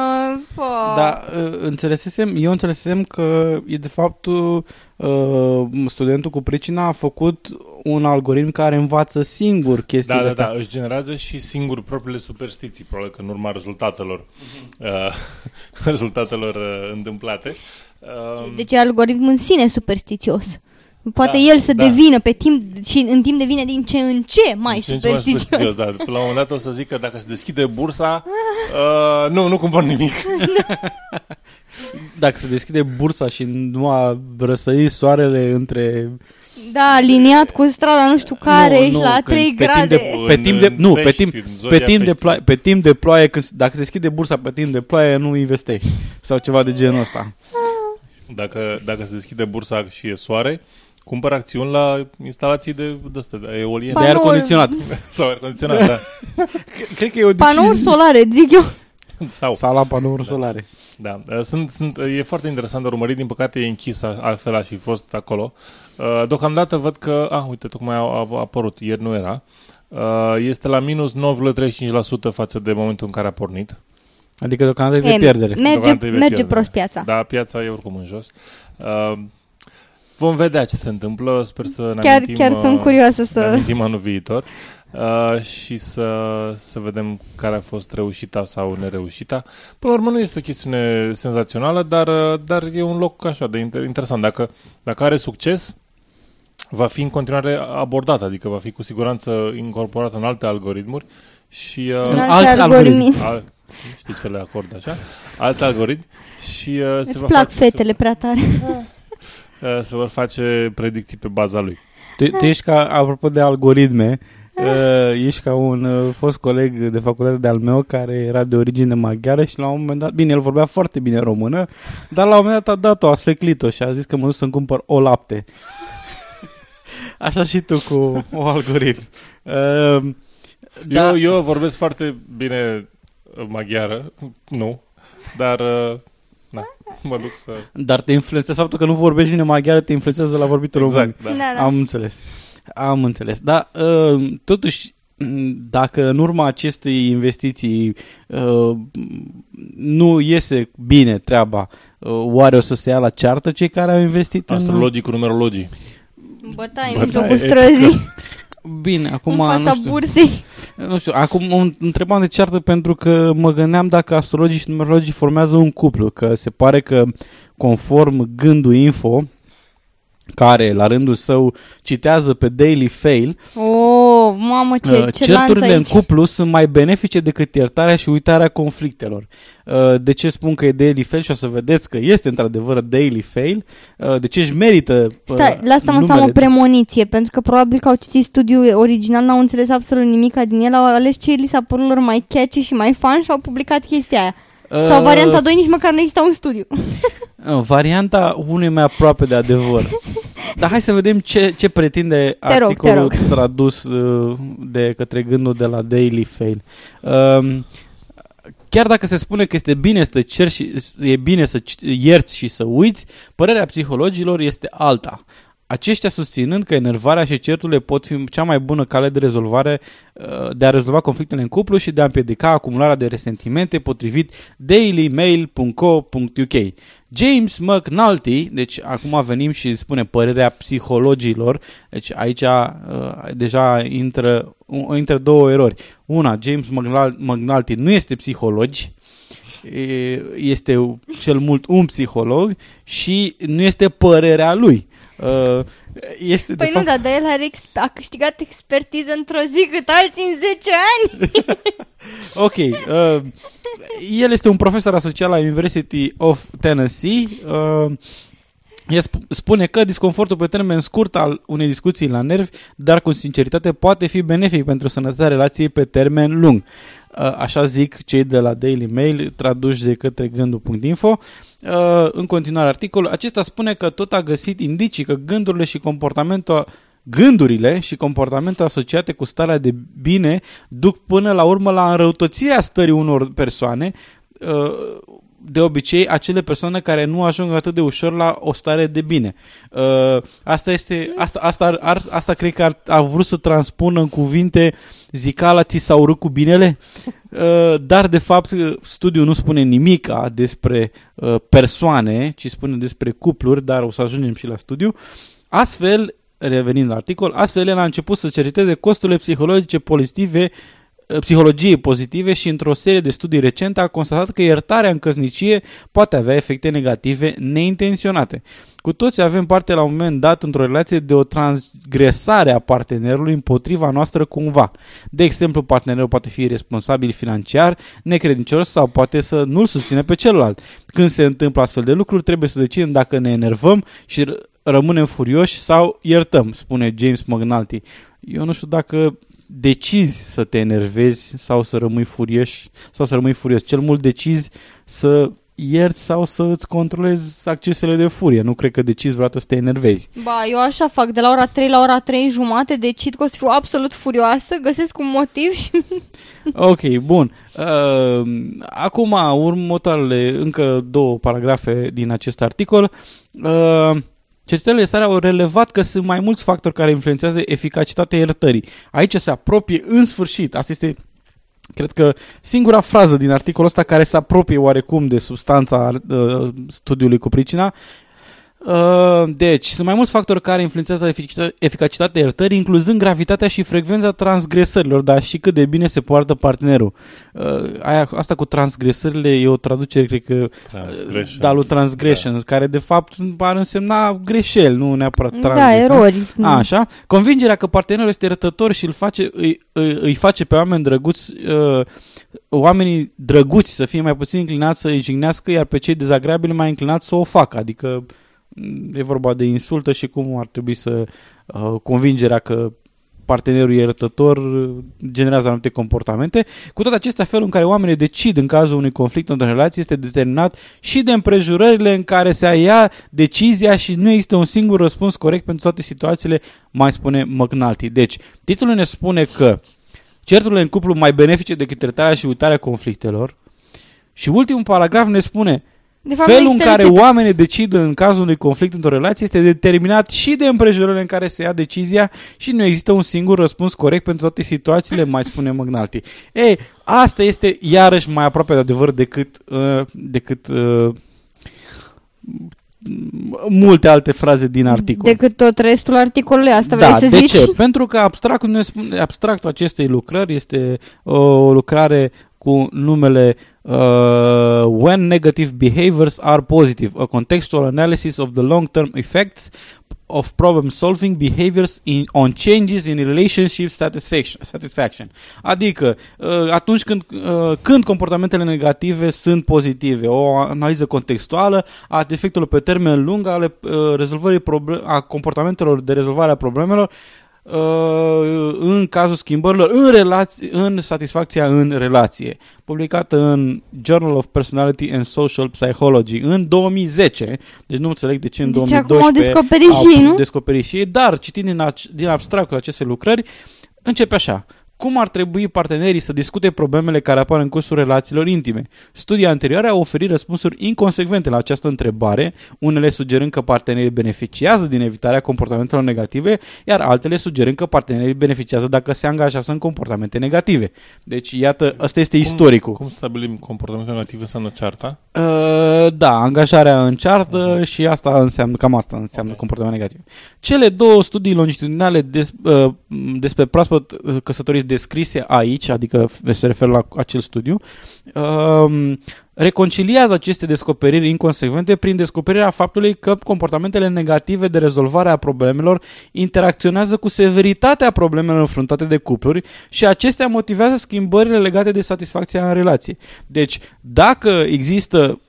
Pă. Da, uh, înțelesesem, eu înțelesesem că e de fapt uh, studentul cu pricina a făcut un algoritm care învață singur chestiile Da, da, astea. da, își generează și singur propriile superstiții, probabil că în urma rezultatelor, uh, rezultatelor uh, întâmplate. Uh, Deci e algoritmul în sine superstițios. Poate Da, el să da. devină pe timp și în timp devine din ce în ce mai ce în ce mai superstițios. superstițios, da. Până la un moment dat o să zic că dacă se deschide bursa, uh, nu, nu cumpăr nimic. Dacă se deschide bursa și nu a răsărit soarele între Da, aliniat cu strada nu știu care, Nu, ești nu, la când 3 pe timp grade. de- Pe În- timp de- în nu, pe pești, timp- în pe zodia timp, de peștilor. ploaie, pe timp de ploaie, când, dacă se deschide bursa pe timp de ploaie, nu investești. Sau ceva de genul ăsta. Dacă, dacă se deschide bursa și e soare, cumpăr acțiuni la instalații de, de, astea, de eoliene. De aer Panouri- condiționat. Sau aer condiționat, da. Cred că e o Panouri solare, zic eu. Sau, Sau la panouri solare. da. Uh, Sunt, sunt, e foarte interesant de urmărit, din păcate e închis, a- altfel aș fi fost acolo. Uh, Deocamdată văd că, ah, uite, tocmai a, a apărut, ieri nu era, Uh, este la minus 9,35% față de momentul în care a pornit. Adică deocamdată e de E, pierdere. Merge, Deocamdată e de merge pierdere. prost piața. Da, piața e oricum în jos. Uh, vom vedea ce se întâmplă, sper să ne Chiar, amintim, chiar uh, sunt curioasă ne să... amintim anul viitor uh, și să, să vedem care a fost reușita sau nereușita. Până la urmă nu este o chestiune senzațională, dar, uh, dar e un loc așa de inter- interesant. Dacă, dacă are succes, va fi în continuare abordat, adică va fi cu siguranță incorporat în alte algoritmuri și uh, În alți alte algoritmi. algoritmi. al, nu știu ce le acord așa, alte algoritmi și uh, se, Îți va plac face, fetele prea tare. Se, uh, se vor face predicții pe baza lui. Tu, tu ești ca, apropo de algoritme, uh, ești ca un uh, fost coleg de facultate de-al meu care era de origine maghiară și la un moment dat, bine, el vorbea foarte bine română, dar la un moment dat a dat-o, a sfeclit-o și a zis că mă duc să-mi cumpăr o lapte. Așa și tu cu o algoritm. Uh, Da. Eu, eu vorbesc foarte bine uh, maghiară, nu, dar uh, na, mă duc să... Dar te influențează faptul că nu vorbești bine maghiară, te influențează la vorbitul român. Exact, da. Da, da. Am înțeles. Am înțeles. Dar uh, totuși m, dacă în urma acestei investiții uh, nu iese bine treaba, uh, oare o să se ia la ceartă cei care au investit Astrologii cu numerologii. Bătaie în Bătaie mijlocul străzii, în... Bine, acum în fața nu știu. bursei. Nu știu, acum mă întrebam de ceartă pentru că mă gândeam dacă astrologii și numerologii formează un cuplu, că se pare că conform gândul info, care la rândul său citează pe Daily Fail, Oh, mamă, ce, Uh, ce lanț certurile în aici. cuplu sunt mai benefice decât iertarea și uitarea conflictelor. Uh, De ce spun că e daily fail și o să vedeți că este într-adevăr daily fail? Uh, De ce își merită uh, Stai, lasă-mă să am o numele- premoniție, pentru că probabil că au citit studiul original, n-au înțeles absolut nimic din el, au ales ce li s-a părut lor mai catchy și mai fun și au publicat chestia aia. Sau Uh, varianta 2 nici măcar nu exista un studiu. uh, Varianta unui mai aproape de adevăr. Dar hai să vedem ce, ce pretinde Te rog, articolul te tradus uh, de către gândul de la Daily Fail. Um, Chiar dacă se spune că este bine să cerți și e bine să ci- ierți și să uiți, părerea psihologilor este alta. Aceștia susținând că enervarea și certurile pot fi cea mai bună cale de rezolvare uh, de a rezolva conflictele în cuplu și de a împiedica acumularea de resentimente potrivit dailymail.co.uk. James McNulty, deci acum venim și spune părerea psihologilor, deci aici uh, deja intră, uh, intră două erori. Una, James McNul- McNulty nu este psiholog, e- este cel mult un psiholog și nu este părerea lui. Uh, Este Păi de nu, fapt, dar de el are ex- a câștigat expertiză într-o zi cât alții în 10 ani. Ok. Uh, el este un profesor asociat la University of Tennessee. Uh, el sp- spune că disconfortul pe termen scurt al unei discuții la nervi, dar cu sinceritate, poate fi benefic pentru sănătatea relației pe termen lung. Uh, Așa zic cei de la Daily Mail, traduși de către gândul.info. Uh, În continuare articolul, acesta spune că tot a găsit indicii că gândurile și comportamentul Gândurile și comportamentul asociate cu starea de bine duc până la urmă la înrăutățirea stării unor persoane, uh, de obicei acele persoane care nu ajung atât de ușor la o stare de bine. Uh, Asta este, asta, asta, ar, ar, asta cred că ar, a vrut să transpună în cuvinte zicala ți s-a urât cu binele, Uh, dar de fapt studiul nu spune nimic despre uh, persoane, ci spune despre cupluri, dar o să ajungem și la studiu. Astfel, revenind la articol, astfel el a început să cerceteze costurile psihologice pozitive psihologiei pozitive și într-o serie de studii recente a constatat că iertarea în căsnicie poate avea efecte negative neintenționate. Cu toți avem parte la un moment dat într-o relație de o transgresare a partenerului împotriva noastră cumva. De exemplu, partenerul poate fi responsabil financiar, necredincios sau poate să nu-l susține pe celălalt. Când se întâmplă astfel de lucruri, trebuie să decidem dacă ne enervăm și r- rămânem furioși sau iertăm, spune James McNulty. Eu nu știu dacă decizi să te enervezi sau să rămâi furios sau să rămâi furios. Cel mult decizi să ierți sau să îți controlezi accesele de furie. Nu cred că decizi vreodată să te enervezi. Ba, eu așa fac, de la ora 3 la ora 3 jumate, decid că o să fiu absolut furioasă, găsesc un motiv și... Ok, bun. Uh, acum, următoarele încă două paragrafe din acest articol. Uh, Cercetările sale au relevat că sunt mai mulți factori care influențează eficacitatea iertării. Aici se apropie în sfârșit. Asta este Cred că singura frază din articolul ăsta care se apropie oarecum de substanța uh, studiului cu pricina Uh, deci, sunt mai mulți factori care influențează efic- eficacitatea iertării, incluzând gravitatea și frecvența transgresărilor, dar și cât de bine se poartă partenerul. Uh, aia, asta cu transgresările e o traducere, cred că, Transgressions. da, lui transgressions, da. care de fapt ar însemna greșeli, nu neapărat Da, transgressions. erori. A, așa. Convingerea că partenerul este rătător și îl face, îi, îi, îi face pe oameni drăguți, uh, oamenii drăguți să fie mai puțin inclinați să îi jignească, iar pe cei dezagreabili mai inclinați să o facă. Adică m, e vorba de insultă și cum ar trebui să uh, convingerea că partenerul e rătător uh, generează anumite comportamente. Cu toate acestea, felul în care oamenii decid în cazul unui conflict într-o relație este determinat și de împrejurările în care se ia decizia și nu există un singur răspuns corect pentru toate situațiile, mai spune McNulty. Deci, titlul ne spune că certurile în cuplu mai benefice decât tratarea și uitarea conflictelor și ultimul paragraf ne spune De fapt, Felul nu în există care rețetă. oamenii decid în cazul unui conflict într-o relație este determinat și de împrejurările în care se ia decizia și nu există un singur răspuns corect pentru toate situațiile, mai spune McNulty. Ei, asta este iarăși mai aproape de adevăr decât, uh, decât uh, multe alte fraze din articol. Decât tot restul articolului, asta da, vrei să de zici? ce? Pentru că abstractul, ne spune, abstractul acestei lucrări este uh, o lucrare cu numele uh, When Negative Behaviors Are Positive, a contextual analysis of the long-term effects of problem solving behaviors in, on changes in relationship satisfaction. satisfaction. Adică uh, atunci când, uh, când comportamentele negative sunt pozitive, o analiză contextuală a efectelor pe termen lung ale uh, rezolvării proble- a comportamentelor de rezolvare a problemelor uh, în cazul schimbărilor în, relație, în satisfacția în relație, publicată în Journal of Personality and Social Psychology în 2010, deci nu înțeleg de ce în Deci 2012 acum au descoperit și ei, nu? descoperit și ei, dar citind din, ac- din abstractul acestei lucrări, începe așa. Cum ar trebui partenerii să discute problemele care apar în cursul relațiilor intime? Studii anterioare au oferit răspunsuri inconsecvente la această întrebare, unele sugerând că partenerii beneficiază din evitarea comportamentelor negative, iar altele sugerând că partenerii beneficiază dacă se angajează în comportamente negative. Deci, iată, ăsta este istoricul. Cum stabilim comportamentul negativ înseamnă cearta? Uh, da, angajarea în ceartă și asta înseamnă, cam asta înseamnă Ok. comportament negativ. Cele două studii longitudinale des, uh, despre proaspăt uh, căsătoriți descrise aici, adică se referă la acel studiu, uh, reconciliază aceste descoperiri inconsecvente prin descoperirea faptului că comportamentele negative de rezolvare a problemelor interacționează cu severitatea problemelor înfruntate de cupluri și acestea motivează schimbările legate de satisfacția în relație. Deci, dacă există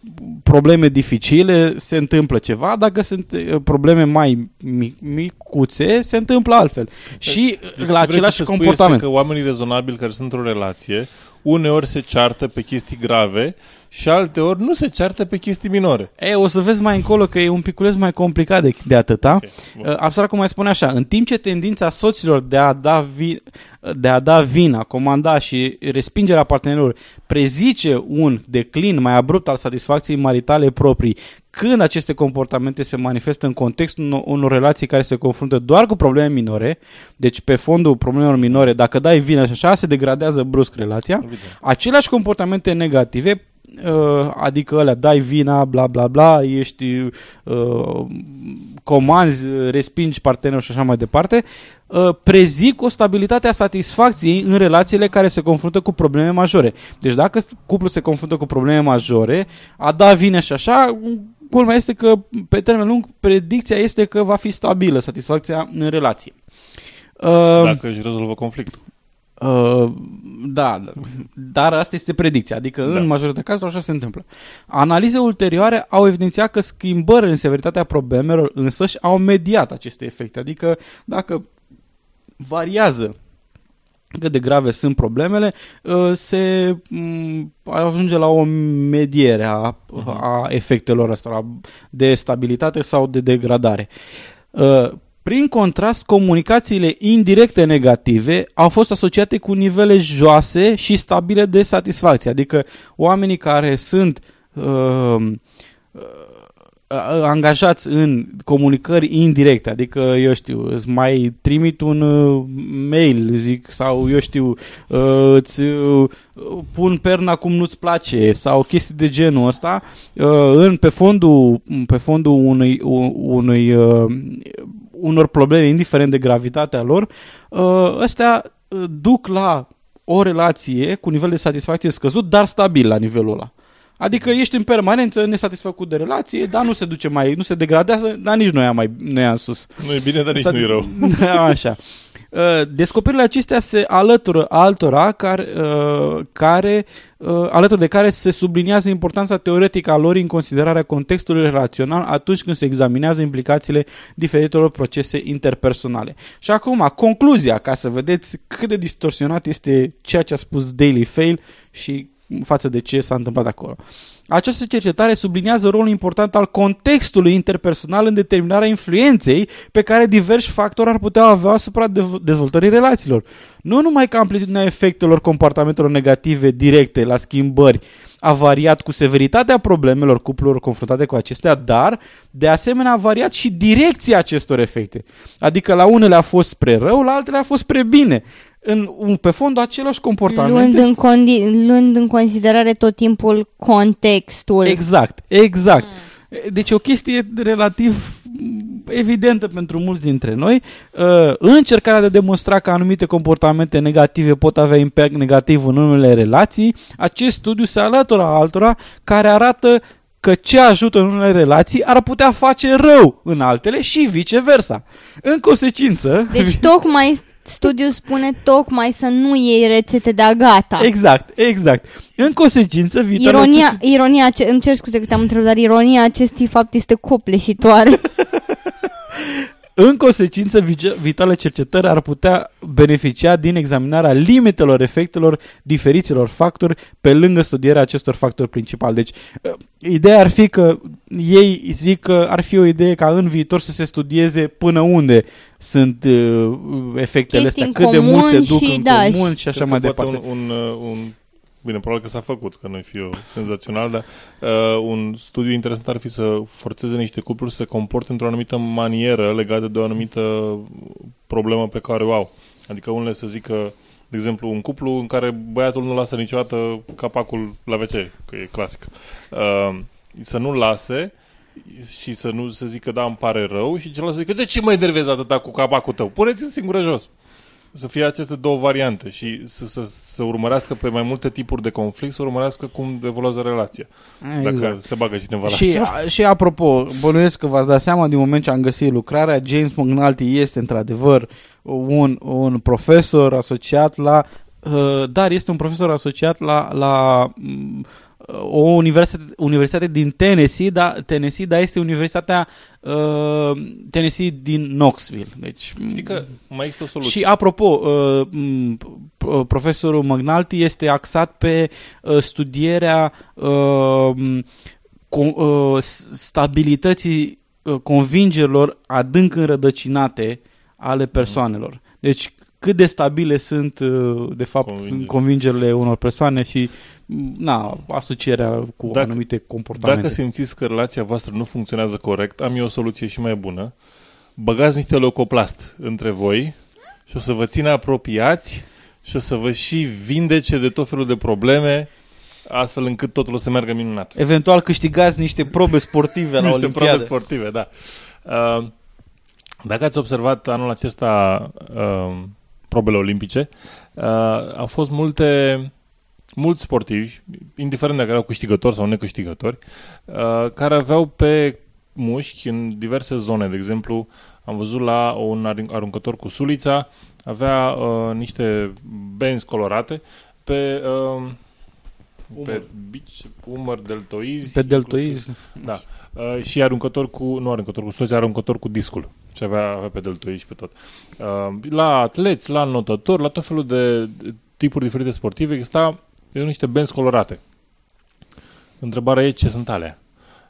probleme dificile, se întâmplă ceva, dacă sunt eh, probleme mai mic- micuțe, se întâmplă altfel. Și Deci la ce vrei același să spui comportament. Este că oamenii rezonabili care sunt într-o relație uneori se ceartă pe chestii grave și alteori nu se ceartă pe chestii minore. E, o să vezi mai încolo că e un piculeț mai complicat de, de atâta. Ok, bun. Uh, Abstractul mai spune așa, în timp ce tendința soților de a da, vi, de a da vina, comanda și respingerea partenerilor prezice un declin mai abrupt al satisfacției maritale proprii, când aceste comportamente se manifestă în contextul unor, unor relații care se confruntă doar cu probleme minore, deci pe fondul problemelor minore, dacă dai vină și așa, se degradează brusc relația, Evident. aceleași comportamente negative uh, adică alea, dai vina, bla bla bla, ești uh, comanzi, respingi partenerul și așa mai departe, uh, prezic o stabilitate a satisfacției în relațiile care se confruntă cu probleme majore. Deci dacă cuplul se confruntă cu probleme majore, a da vine și așa, culmea este că pe termen lung predicția este că va fi stabilă satisfacția în relație. Uh, Dacă își rezolvă conflictul. Uh, da, da, dar asta este predicția, adică Da. în majoritatea cazurilor așa se întâmplă. Analize ulterioare au evidențiat că schimbări în severitatea problemelor însăși au mediat aceste efecte, adică dacă variază cât de grave sunt problemele, uh, se m, ajunge la o mediere a, a efectelor astora de stabilitate sau de degradare. Uh, Prin contrast, comunicațiile indirecte negative au fost asociate cu nivele joase și stabile de satisfacție, adică oamenii care sunt uh, uh, angajați în comunicări indirecte, adică, eu știu, îți mai trimit un uh, mail, zic, sau, eu știu, uh, îți uh, pun perna cum nu-ți place, sau chestii de genul ăsta, uh, în, pe fondul, pe fondul unui, u- unui, uh, unor probleme, indiferent de gravitatea lor, uh, astea uh, duc la o relație cu nivel de satisfacție scăzut, dar stabil la nivelul ăla. Adică ești în permanență nesatisfăcut de relație, dar nu se duce mai, nu se degradează, dar nici nu ia mai nu ia în sus. Nu e bine, dar nici nu e rău. Așa. Uh, Descoperirile acestea se alătură altora care, uh, care uh, alături de care se subliniază importanța teoretică a lor în considerarea contextului relațional atunci când se examinează implicațiile diferitelor procese interpersonale. Și acum, concluzia, ca să vedeți cât de distorsionat este ceea ce a spus Daily Fail și față de ce s-a întâmplat acolo. Această cercetare subliniază rolul important al contextului interpersonal în determinarea influenței pe care diversi factori ar putea avea asupra dev- dezvoltării relațiilor. Nu numai că amplitudinea efectelor comportamentelor negative directe la schimbări a variat cu severitatea problemelor cuplurilor confruntate cu acestea, dar de asemenea a variat și direcția acestor efecte. Adică la unele a fost spre rău, la altele a fost spre bine. În, un- pe fondul același comportamente. Luând în, condi- luând în considerare tot timpul contextul. Exact, exact. Deci e o chestie relativ m, evidentă pentru mulți dintre noi. Uh, În încercarea de a demonstra că anumite comportamente negative pot avea impact negativ în unele relații, acest studiu se alătură altora care arată că ce ajută în unele relații ar putea face rău în altele și viceversa. În consecință... Deci tocmai studiul spune tocmai să nu iei rețete de gata. Exact, exact. În consecință, viitorul Ironia, acestui- ironia, ace- îmi cer scuze că te-am întrebat, dar ironia acestui fapt este copleșitoare. În consecință, vice- viitoarele cercetări ar putea beneficia din examinarea limitelor efectelor diferiților factori pe lângă studierea acestor factori principali. Deci, uh, ideea ar fi că ei zic că ar fi o idee ca în viitor să se studieze până unde sunt uh, efectele Chestii astea, în cât de mult se comun duc și în da, comun și așa Cred mai că poate departe. Un, un, uh, un, bine, probabil că s-a făcut, că nu fi eu senzațional, dar uh, un studiu interesant ar fi să forțeze niște cupluri să se comporte într-o anumită manieră legată de o anumită problemă pe care o au. Adică unele să zică, de exemplu, un cuplu în care băiatul nu lasă niciodată capacul la WC, că e clasic. Uh, să nu lase și să nu se zică, da, îmi pare rău și celălalt să zică, de ce mă enervezi atâta cu capacul tău? Puneți-l singură jos să fie aceste două variante și să, să, să urmărească pe mai multe tipuri de conflict, să urmărească cum evoluează relația. Dacă Exact. se bagă cineva la Și, asta. a, și apropo, bănuiesc că v-ați dat seama din moment ce am găsit lucrarea, James McNulty este într-adevăr un, un profesor asociat la uh, dar este un profesor asociat la, la mm, o universitate, universitate din Tennessee, da, Tennessee, dar este Universitatea uh, Tennessee din Knoxville. Deci, Știi că mai există o soluție. și apropo, uh, m, p- profesorul McNulty este axat pe uh, studierea uh, m, co- uh, s- stabilității uh, convingerilor adânc înrădăcinate ale persoanelor. Deci cât de stabile sunt, uh, de fapt, Convingeri. convingerile unor persoane și m, na, asocierea cu Dacă- anumite comportamente. Dacă simțiți că relația voastră nu funcționează corect, am eu o soluție și mai bună. Băgați niște leucoplast între voi și o să vă țină apropiați și o să vă și vindece de tot felul de probleme, astfel încât totul o să meargă minunat. Eventual câștigați niște probe sportive la Niște Olimpiadă. probe sportive, da. Uh, dacă ați observat anul acesta uh, probele olimpice, uh, au fost multe mulți sportivi, indiferent dacă erau câștigători sau necâștigători, uh, care aveau pe mușchi în diverse zone. De exemplu, am văzut la un arun- aruncător cu sulița, avea uh, niște benzi colorate pe, uh, pe bici, umăr, deltoizi. Pe deltoizi. Da. Uh, și aruncător cu, nu aruncător cu sulița, aruncător cu discul. Și avea, avea pe deltoid și pe tot. Uh, la atleți, la notători, la tot felul de tipuri diferite sportive, exista erau niște benzi colorate. Întrebarea e ce sunt alea?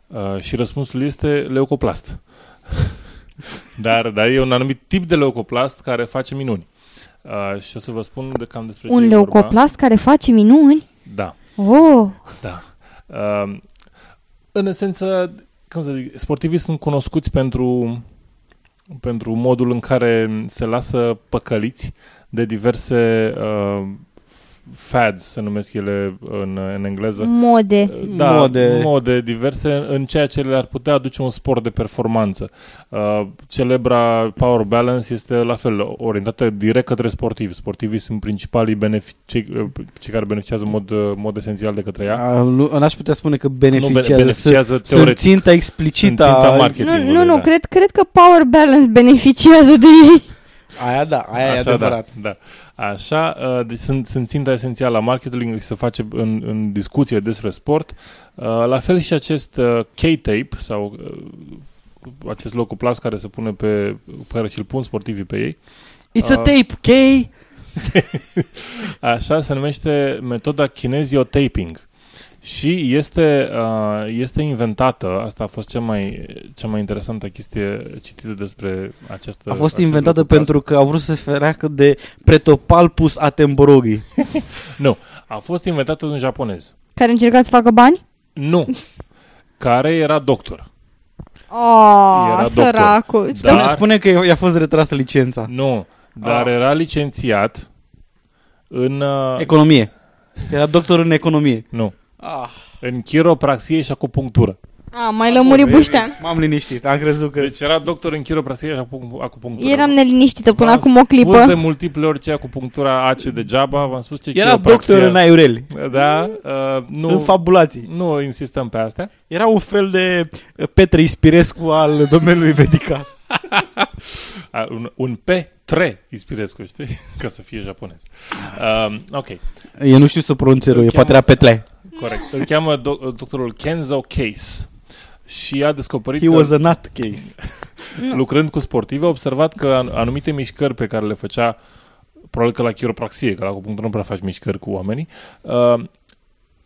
Uh, și răspunsul este leucoplast. dar, dar e un anumit tip de leucoplast care face minuni. Uh, și o să vă spun de cam despre Un ce e vorba. leucoplast care face minuni? Da. Oh, Da. Uh, în esență, cum să zic, sportivii sunt cunoscuți pentru, pentru modul în care se lasă păcăliți de diverse uh, fads, se numesc ele în, în engleză. mode. Da, Mode. mode. mode diverse în ceea ce le-ar putea aduce un sport de performanță. Uh, celebra Power Balance este la fel orientată direct către sportivi. Sportivii sunt principalii benefici, cei, uh, cei care beneficiază în mod, uh, mod esențial de către ea. A, nu, n-aș putea spune că beneficiază, Nu, bene- beneficiază sunt, teoretic. sunt ținta explicită Sunt ținta a- marketing. Nu, nu, nu, cred, cred că Power Balance beneficiază de ei. Aia da, aia e Așa, adevărat. Da, da. Așa, uh, deci sunt, sunt ținta esențială a marketingului se face în, în discuție despre sport. Uh, la fel și acest uh, K-tape sau uh, acest locoplast care se pune pe, pe care și-l pun sportivii pe ei. It's a Uh, tape, ok? Așa se numește metoda kinesiotaping. Și este, uh, este inventată, asta a fost cea mai, cea mai interesantă chestie citită despre această A fost acest inventată locoplast. pentru că au vrut să se ferească de pretopalpus atemborogi. Nu, a fost inventată de un japonez. Care încerca să facă bani? Nu. Care era doctor. Oh, Era doctor. săracul. Da. Spune, spune că i-a fost retrasă licența. Nu. Dar Ah. era licențiat în... Uh, Economie. Era doctor în economie. nu. Ah, În chiropraxie și acupunctură. A, mai lămuri buștean. m-am liniștit, am crezut că... Deci era doctor în chiropraxie și acu- acupunctură. Eram neliniștită până V-am acum o Spus de clipă. multiple ori ce acupunctura ace degeaba, v-am spus ce Era chiropraxia- doctor în aiureli, Da, uh, nu, în fabulații. nu insistăm pe astea. Era un fel de uh, Petre Ispirescu al domeniului medical. Uh, un, un P3 Ispirescu, știi? Ca să fie japonez. Uh, ok, Eu nu știu să pronunțe rău, e Îl poate era cheamă- Petle. Corect. Îl cheamă do- doctorul Kenzo Case și a descoperit He că... was a nut case. lucrând cu sportivi, a observat că an- anumite mișcări pe care le făcea, probabil că la chiropraxie, că la acupunctură nu prea faci mișcări cu oamenii, uh,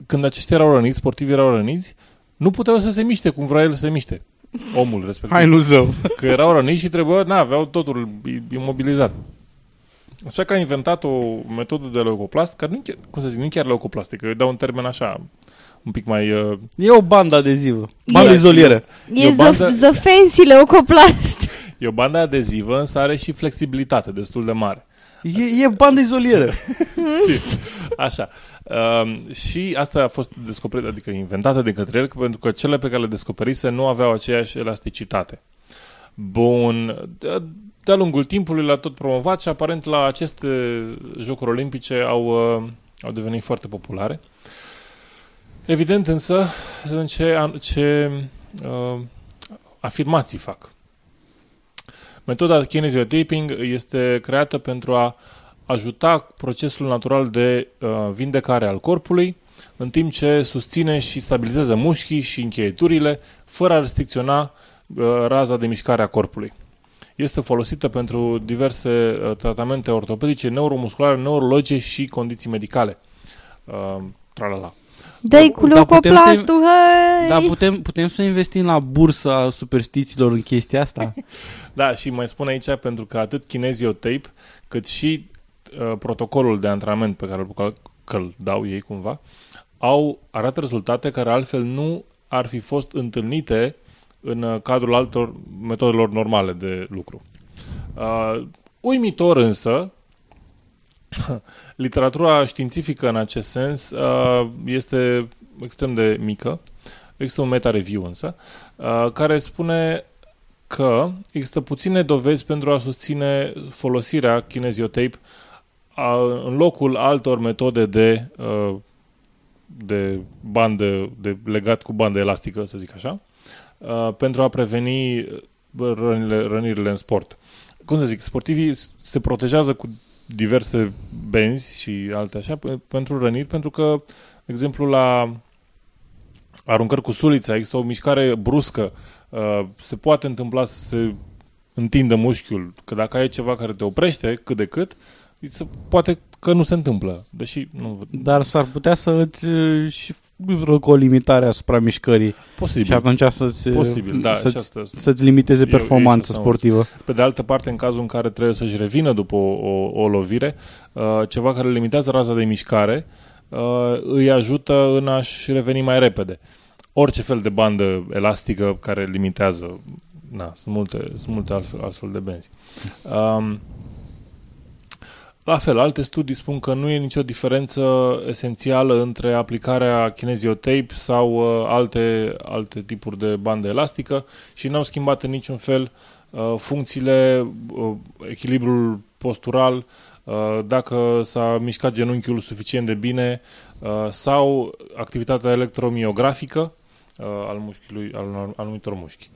când aceștia erau răniți, sportivii erau răniți, nu puteau să se miște cum vrea el să se miște. Omul respectiv. Hai nu zău. Că erau răniți și trebuia, na, aveau totul imobilizat. Așa că a inventat o metodă de leucoplast, care nu, chiar, cum să zic, nu chiar leucoplastică, eu îi dau un termen așa, un pic mai... Uh, E o bandă adezivă. Bandă E- izolieră. E o the, bandă- the fancy leucoplast. e o bandă adezivă, însă are și flexibilitate destul de mare. E, e bandă izolieră. Așa. Um, și asta a fost descoperită, adică inventată de către el, pentru că cele pe care le descoperise nu aveau aceeași elasticitate. Bun. De- De-a lungul timpului l-a tot promovat și aparent la aceste Jocuri Olimpice au, uh, au devenit foarte populare. Evident însă, să vedem ce, an- ce uh, afirmații fac. Metoda kinesiotaping este creată pentru a ajuta procesul natural de uh, vindecare al corpului, în timp ce susține și stabilizează mușchii și încheieturile, fără a restricționa uh, raza de mișcare a corpului. Este folosită pentru diverse uh, tratamente ortopedice, neuromusculare, neurologice și condiții medicale. Uh, tralala. Dă-i cu Dar putem să- leucoplastul, hai! Dar putem, putem să investim la bursa superstițiilor în chestia asta? Da, și mai spun aici pentru că atât kinesiotape cât și uh, protocolul de antrenament pe care îl, că îl dau ei cumva, au arată rezultate care altfel nu ar fi fost întâlnite în uh, cadrul altor metodelor normale de lucru. Uh, uimitor însă, literatura științifică în acest sens uh, este extrem de mică. Există un meta-review însă, uh, care spune că există puține dovezi pentru a susține folosirea kinesiotape a, în locul altor metode de, uh, de bandă, de legat cu bandă elastică, să zic așa, uh, pentru a preveni bă, rănile, rănirile în sport. Cum să zic, sportivii se protejează cu diverse benzi și alte așa pe- pentru răniri, pentru că, de exemplu, la aruncări cu sulița, există o mișcare bruscă, uh, se poate întâmpla să se întindă mușchiul, că dacă ai ceva care te oprește cât de cât, se, poate că nu se întâmplă. Deși nu Dar s-ar putea să îți uh, și cu o limitare asupra mișcării posibil. și atunci să-ți, Posibil, da, și să-ți, asta- să-ți limiteze Eu- eu și performanța asta am sportivă. Pe de altă parte, în cazul în care trebuie să-și revină după o, o, o lovire, uh, ceva care limitează raza de mișcare uh, îi ajută în a-și reveni mai repede. Orice fel de bandă elastică care limitează, na, sunt multe, sunt multe altfel, altfel de benzi. Um, la fel, alte studii spun că nu e nicio diferență esențială între aplicarea kineziotape sau uh, alte, alte tipuri de bandă elastică și n-au schimbat în niciun fel uh, funcțiile, uh, echilibrul postural, uh, dacă s-a mișcat genunchiul suficient de bine uh, sau activitatea electromiografică uh, al, mușchiului, al, al anumitor mușchi.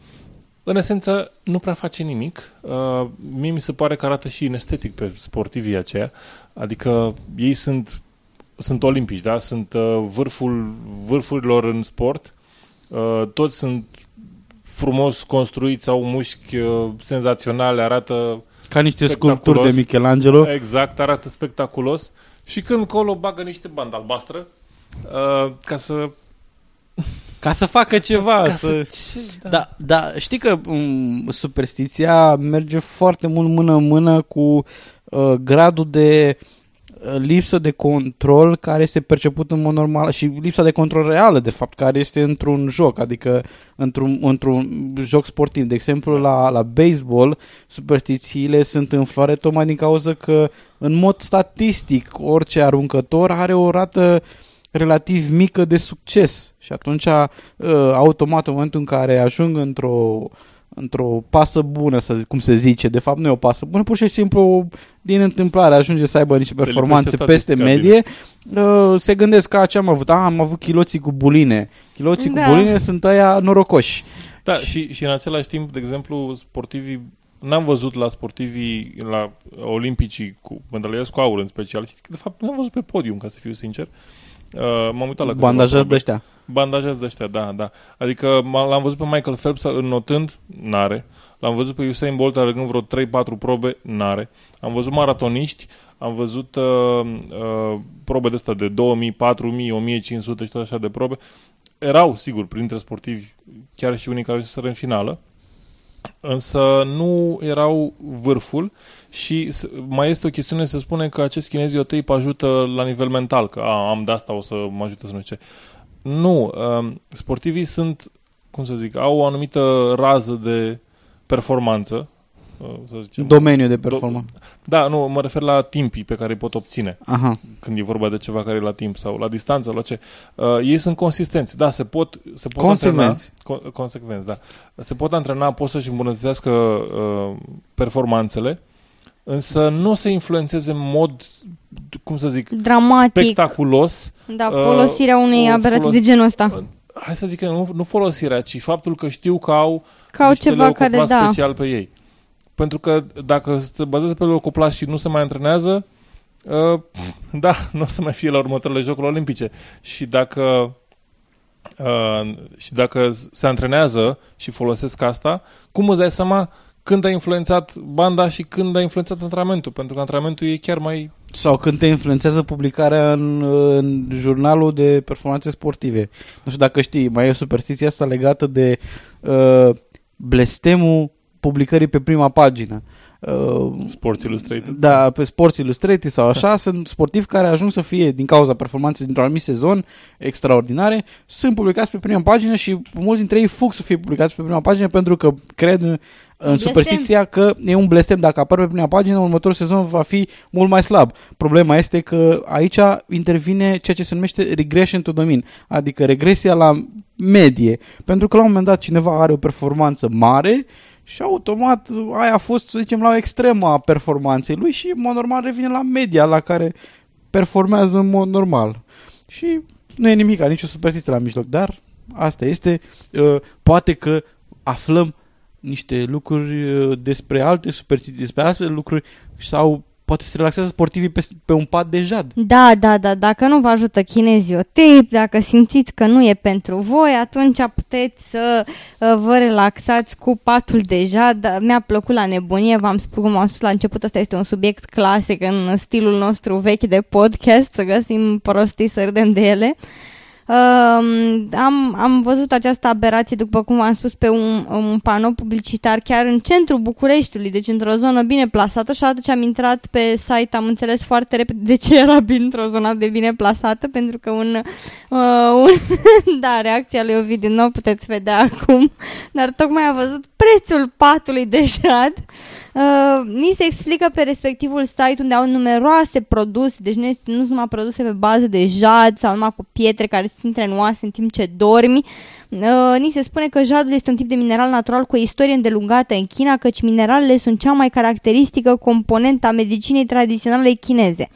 În esență, nu prea face nimic. Uh, mie mi se pare că arată și inestetic pe sportivii aceia. Adică ei sunt, sunt olimpici, da? Sunt uh, vârful vârfurilor în sport. Uh, toți sunt frumos construiți, au mușchi uh, senzaționale, arată Ca niște Spectaculos. sculpturi de Michelangelo. exact, arată spectaculos. Și când colo bagă niște bandă albastră uh, ca să... Ca să facă ceva. Ca să... să ce, da. Da, da, știi că um, superstiția merge foarte mult mână-mână cu uh, gradul de uh, lipsă de control care este perceput în mod normal și lipsa de control reală, de fapt, care este într-un joc, adică într-un, într-un joc sportiv. De exemplu, la, la baseball, superstițiile sunt în floare tocmai din cauza că, în mod statistic, orice aruncător are o rată relativ mică de succes și atunci uh, automat în momentul în care ajung într-o într-o pasă bună, să zic, cum se zice, de fapt nu e o pasă bună, pur și simplu din întâmplare ajunge să aibă niște Se performanțe lipește peste statistica medie, uh, se gândesc că ce am avut, ah, am avut chiloții cu buline. Chiloții Da. cu buline sunt aia norocoși. Da, și, și în același timp, de exemplu, sportivii N-am văzut la sportivii, la olimpicii cu medaliați cu aur în special. și De fapt, nu am văzut pe podium, ca să fiu sincer. Uh, m-am uitat la câteva Bandajați probe. de ăștia. Bandajați de ăștia, da, da. Adică m- l-am văzut pe Michael Phelps notând, n-are. L-am văzut pe Usain Bolt alergând vreo 3-4 probe, n-are. Am văzut maratoniști, am văzut uh, uh, probe de astea de 2000, 4000, 1500 și tot așa de probe. Erau, sigur, printre sportivi, chiar și unii care să în finală, însă nu erau vârful și s- mai este o chestiune, se spune că acest kineziotape ajută la nivel mental, că a, am de asta, o să mă ajute să nu știu ce. Nu, um, sportivii sunt, cum să zic, au o anumită rază de performanță, uh, să zicem. Domeniu de performanță. Da, nu, mă refer la timpii pe care îi pot obține Aha. când e vorba de ceva care e la timp sau la distanță, la ce. Uh, ei sunt consistenți, da, se pot, se pot Consecvenți. antrena. Co- consecvenți, da. Se pot antrena, pot să-și îmbunătățească uh, performanțele, însă nu o să influențeze în mod, cum să zic, Dramatic. spectaculos. Da, Uh, folosirea unei o aberații folos- de genul ăsta. Uh, Hai să zic că nu, nu folosirea, ci faptul că știu că au Ca au niște ceva care, leucoplazi da. special pe ei. Pentru că dacă se bazează pe leucoplast și nu se mai antrenează, uh, da, nu o să mai fie la următoarele Jocuri Olimpice. Și dacă uh, și dacă se antrenează și folosesc asta, cum îți dai seama când a influențat banda și când a influențat antrenamentul? Pentru că antrenamentul e chiar mai... Sau când te influențează publicarea în, în jurnalul de performanțe sportive. Nu știu dacă știi, mai e o superstiție asta legată de uh, blestemul publicării pe prima pagină. Uh, Sports Illustrated. da, pe Sports Illustrated sau așa, sunt sportivi care ajung să fie, din cauza performanței dintr-un anumit sezon extraordinare, sunt publicați pe prima pagină și mulți dintre ei fug să fie publicați pe prima pagină pentru că cred în, în blestem. superstiția că e un blestem. Dacă apar pe prima pagină, următorul sezon va fi mult mai slab. Problema este că aici intervine ceea ce se numește regression to the mean, adică regresia la medie. Pentru că la un moment dat cineva are o performanță mare și automat aia a fost, să zicem, la o extremă a performanței lui și, în mod normal, revine la media la care performează în mod normal. Și nu e nimic, nicio superstiție la mijloc, dar asta este. Uh, poate că aflăm niște lucruri uh, despre alte superstiții, despre astfel de lucruri sau poate se relaxează sportivii pe, pe un pat de jad. Da, da, da, dacă nu vă ajută kinesiotip, dacă simțiți că nu e pentru voi, atunci puteți să uh, vă relaxați cu patul de jad. Mi-a plăcut la nebunie, v-am spus, cum am spus la început, asta este un subiect clasic în stilul nostru vechi de podcast, să găsim prostii să râdem de ele. Um, am, am văzut această aberație, după cum am spus, pe un, un panou publicitar chiar în centrul Bucureștiului, deci într-o zonă bine plasată și odată ce am intrat pe site am înțeles foarte repede de ce era bine într-o zonă de bine plasată, pentru că un, uh, un da, reacția lui Ovidiu nu o puteți vedea acum, dar tocmai a văzut prețul patului de jad. Uh, ni se explică pe respectivul site unde au numeroase produse, deci nu, este, nu sunt numai produse pe bază de jad sau numai cu pietre care se intre în oase în timp ce dormi. Uh, ni se spune că jadul este un tip de mineral natural cu o istorie îndelungată în China, căci mineralele sunt cea mai caracteristică componentă a medicinei tradiționale chineze.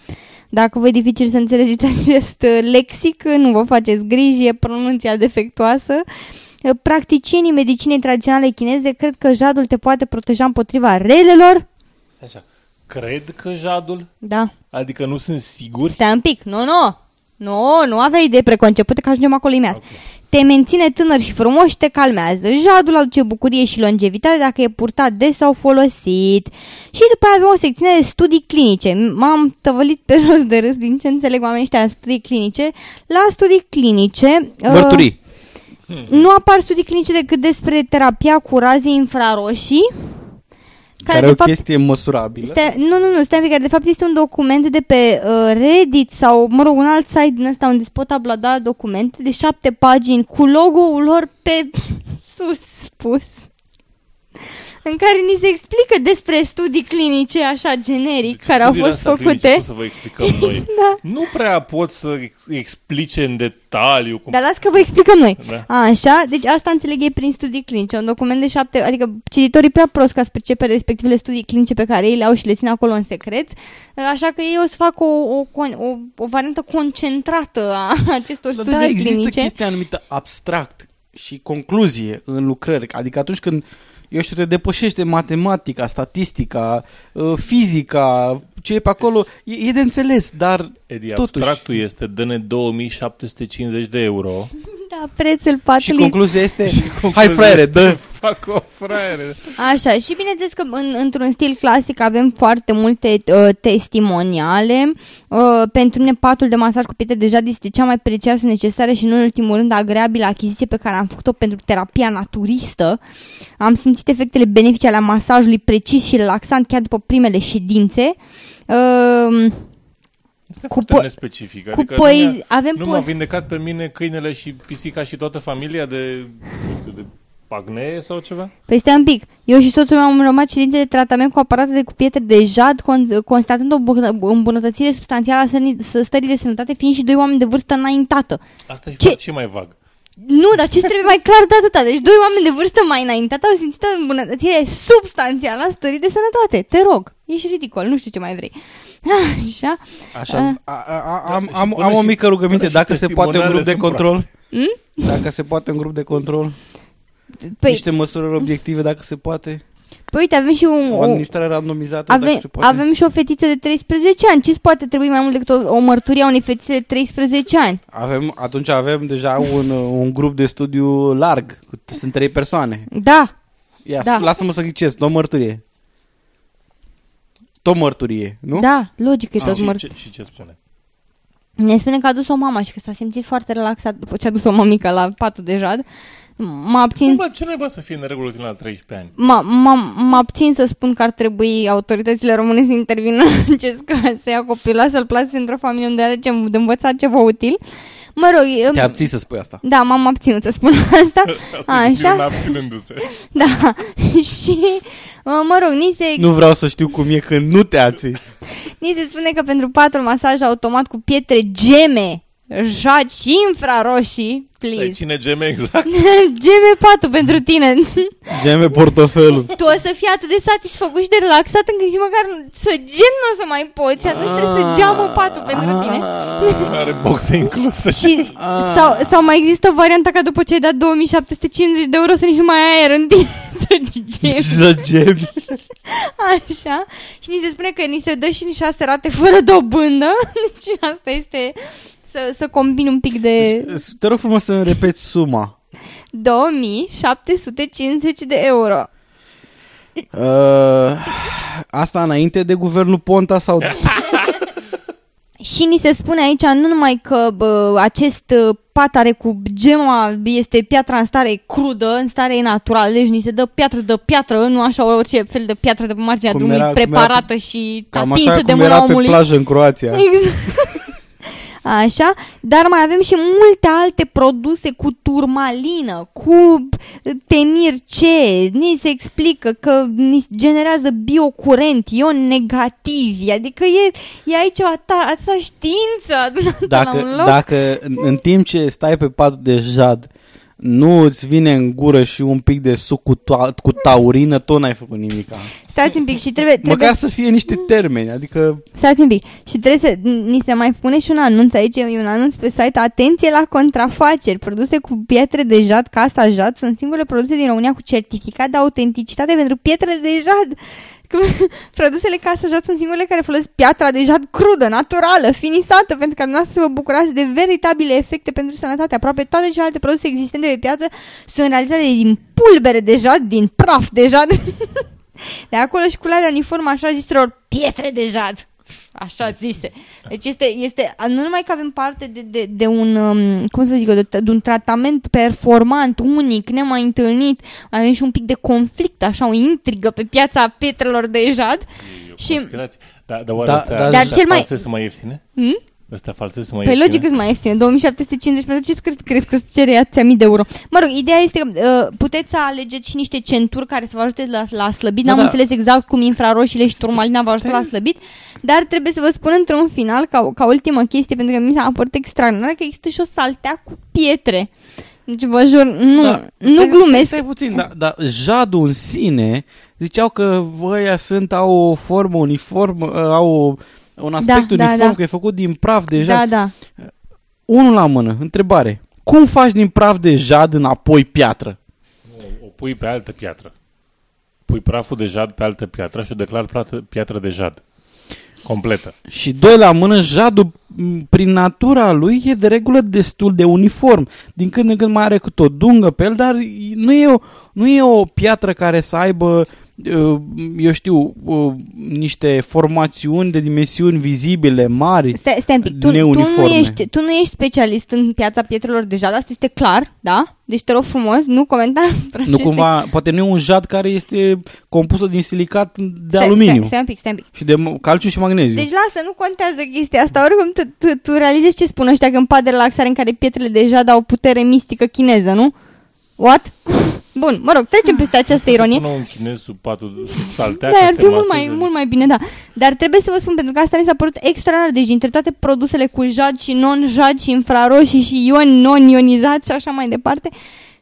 Dacă vă e dificil să înțelegeți acest uh, lexic, nu vă faceți griji, e pronunția defectuoasă. Uh, Practicienii medicinei tradiționale chineze cred că jadul te poate proteja împotriva relelor. Stai așa. Cred că jadul? Da. Adică nu sunt siguri? Stai un pic. Nu, nu. Nu, nu avea idei preconcepute că ajungem acolo imediat. Ok. Te menține tânăr și frumos și te calmează. Jadul aduce bucurie și longevitate dacă e purtat des sau folosit. Și după aia avem o secțiune de studii clinice. M-am tăvălit pe jos de râs din ce înțeleg oamenii ăștia în studii clinice. La studii clinice... uh, Mărturii. nu apar studii clinice decât despre terapia cu raze infraroșii. Care, care e o chestie măsurabilă. Stai, nu, nu, nu, stai un pic, care de fapt este un document de pe uh, Reddit sau, mă rog, un alt site din ăsta unde se pot uploada documente de șapte pagini cu logo-ul lor pe sus pus. În care ni se explică despre studii clinice așa generic care au Studiile fost astea clinice, făcute. cum să vă explicăm noi. Da. Nu prea pot să ex- explice în detaliu cum... Dar las că vă explicăm noi. Da. Așa, deci asta înțeleg ei prin studii clinice, un document de șapte, adică cititorii prea prost ca să percepe respectivele studii clinice pe care ei le au și le țin acolo în secret, așa că ei o să facă o, o, con- o, o variantă concentrată a acestor studii Da, există clinice. chestia anumită abstract și concluzie în lucrări. Adică atunci când, eu știu, te depășește matematica, statistica, uh, fizica, ce e pe acolo, e, e de înțeles, dar Edi, totuși... abstractul este dă-ne 2750 de euro. Da, prețul Și patului. concluzia este, hai Concluzia fraiere, este, dă! Fac o fraiere. Așa, și bineînțeles că în, într-un stil clasic avem foarte multe uh, testimoniale. Uh, pentru mine patul de masaj cu pietre de jad este cea mai prețioasă, necesară și în ultimul rând agreabilă achiziție pe care am făcut-o pentru terapia naturistă. Am simțit efectele benefice ale masajului precis și relaxant chiar după primele ședințe. Uh, Este Cu foarte po- nespecific. cu Adică poezi- nu, mi-a- avem nu po- m-a vindecat pe mine câinele și pisica și toată familia de, nu știu, de pagnee sau ceva? Păi stai un pic. Eu și soțul meu am urmat ședințe de tratament cu aparate de cu pietre de jad, con- constatând o bună- îmbunătățire substanțială a sănii- să- stării de sănătate, fiind și doi oameni de vârstă înaintată. Asta e Ce? Ce? și mai vag. Nu, dar ce trebuie mai clar de atâta? Deci doi oameni de vârstă mai înaintată au simțit o îmbunătățire substanțială a stării de sănătate. Te rog, ești ridicol, nu știu ce mai vrei. Așa. Așa, Ah. a, a, a, am, Și am, până am o și- mică rugăminte, până și dacă se poate un grup de testimonialele control, Hmm? dacă se poate un grup de control, Păi, niște măsurări obiective, dacă se poate, păi uite, avem și un... o O, administrare randomizată, avem, dacă se poate. avem și o fetiță de 13 ani. Ce-ți poate trebui mai mult decât o, o mărturie a unei fetițe de 13 ani? Avem, atunci avem deja un, un grup de studiu larg, cu- sunt trei persoane. Da, Ia, Da. lasă-mă să ghicesc, o mărturie. Tot mărturie, nu? da, logic e Ah, tot și, mărturie. ce, și ce spune? Ne spune că a dus o mama și că s-a simțit foarte relaxat după ce a dus o mămică la patul de jad. Mă abțin, Bă, ce naiba să fie în regulă tine la 13 ani? mă, mă, mă abțin să spun că ar trebui autoritățile române să intervină în acest caz, să ia copilul să-l plase într-o familie unde are ce, de învățat ceva util. Mă rog, Te îmi- abții să spui asta. da, m-am abținut să spun asta. Asta e Așa. Așa. abținându-se. Da. și, mă rog, ni se, Nu vreau să știu cum e când nu te abții. ni se spune că pentru patul masaj automat cu pietre geme, jad și infraroșii, Stai, please. cine geme exact? geme patul pentru tine. Geme portofelul. tu o să fii atât de satisfăcut și de relaxat încât nici măcar să gem nu o să mai poți. Atunci trebuie să geamă patul pentru tine. Are boxe inclusă. Și, sau, sau mai există varianta ca după ce ai dat 2750 de euro să nici nu mai ai aer în tine să gemi. Să gemi. Așa. Și ni se spune că ni se dă și în șase rate fără dobândă. Deci asta este să, să combin un pic de Te rog frumos să repeți suma. 2750 de euro. Uh, asta înainte de guvernul Ponta sau... Și ni se spune aici nu numai că bă, acest uh, pat are cu gema, este piatra în stare crudă, în stare naturală, deci ni se dă piatră de piatră, nu așa orice fel de piatră de pe marginea Cum drumului, era- cum era preparată și Cam atinsă așa de cum mâna era pe omului. plajă în Croația. Exact. Așa, dar mai avem și multe alte produse cu turmalină, cu temir ce, ni se explică că ni generează biocurent, ion negativi, adică e, e aici o ata- atâta știință adunată la un Dacă, loc. dacă în, în timp ce stai pe patul de jad nu îți vine în gură și un pic de suc cu, to- cu taurină, tot n-ai făcut nimic. Stați un pic și trebuie, trebuie Măcar să fie niște termeni, adică Stați un pic. Și trebuie să ni se mai pune și un anunț aici, e un anunț pe site. Atenție la contrafaceri. Produse cu pietre de jad, Casa Jad, sunt singurele produse din România cu certificat de autenticitate pentru pietrele de jad. Că Produsele Casa Jad sunt singurele care folosesc piatra de jad crudă, naturală, finisată, pentru ca dumneavoastră să vă bucurați de veritabile efecte pentru sănătate. Aproape toate celelalte produse existente pe piață sunt realizate din pulbere de jad, din praf de jad. De acolo și culoarea uniformă așa ziselor pietre de jad. Așa zise. Deci este, este nu numai că avem parte de, de, de un, um, cum să zic eu, de, de un tratament performant, unic, nemai întâlnit, mai avem și un pic de conflict, așa, o intrigă pe piața pietrelor de jad. Și- Și... Da, dar oare Da, astea, dar- astea Dar cel mai- false sunt mai ieftine? Hmm? Astea false sunt mai Pe ieftine? logic sunt mai ieftine, 2750, pentru ce cred, cred că îți cere atâția mii de euro. Mă rog, ideea este că uh, puteți să alegeți și niște centuri care să vă ajute la, la slăbit. Da, N-am da. înțeles exact cum infraroșiile și turmalina vă ajută la slăbit, dar trebuie să vă spun într-un final, ca, ca ultimă chestie, pentru că mi s-a părut extraordinar, că există și o saltea cu pietre. Deci vă jur, nu, Da, nu stai- glumesc. Stai, stai puțin, dar da, jadul în sine, ziceau că ăia sunt, au o formă uniformă, uh, au o, un aspect Da, da, uniform, da. că e făcut din praf de jad. Da, da. Unul la mână, întrebare. Cum faci din praf de jad înapoi piatră? O, o pui pe altă piatră. Pui praful de jad pe altă piatră și o declar plată- piatră de jad. Completă. Și doi la mână, jadul m, prin natura lui e de regulă destul de uniform. Din când în când mai are cât o dungă pe el, dar nu e o, nu e o piatră care să aibă, uh, eu știu, uh, niște formațiuni de dimensiuni vizibile, mari. Stai, stai un pic, tu, tu, nu neuniforme. ești, tu nu ești specialist în piața pietrelor de jad, asta este clar, da? Deci te rog frumos, nu comenta despre Nu aceste- cumva, poate nu e un jad care este compusă din silicat de Stai, aluminiu Stai, stai un pic, stai un pic. și de m- calciu și magneziu. Deci lasă, nu contează chestia asta. Oricum, tu, tu, tu realizezi ce spun ăștia că în pad de relaxare în care pietrele deja dau o putere mistică chineză, nu? What? Bun, mă rog, trecem peste această ironie. Să pună un chinez sub patul saltea Da, ca ar să fi te mult mai, maseze. mult mai bine, da. Dar trebuie să vă spun, pentru că asta mi s-a părut extraordinar. Deci, dintre toate produsele cu jad și non-jad și infraroșii și ioni non-ionizați și așa mai departe,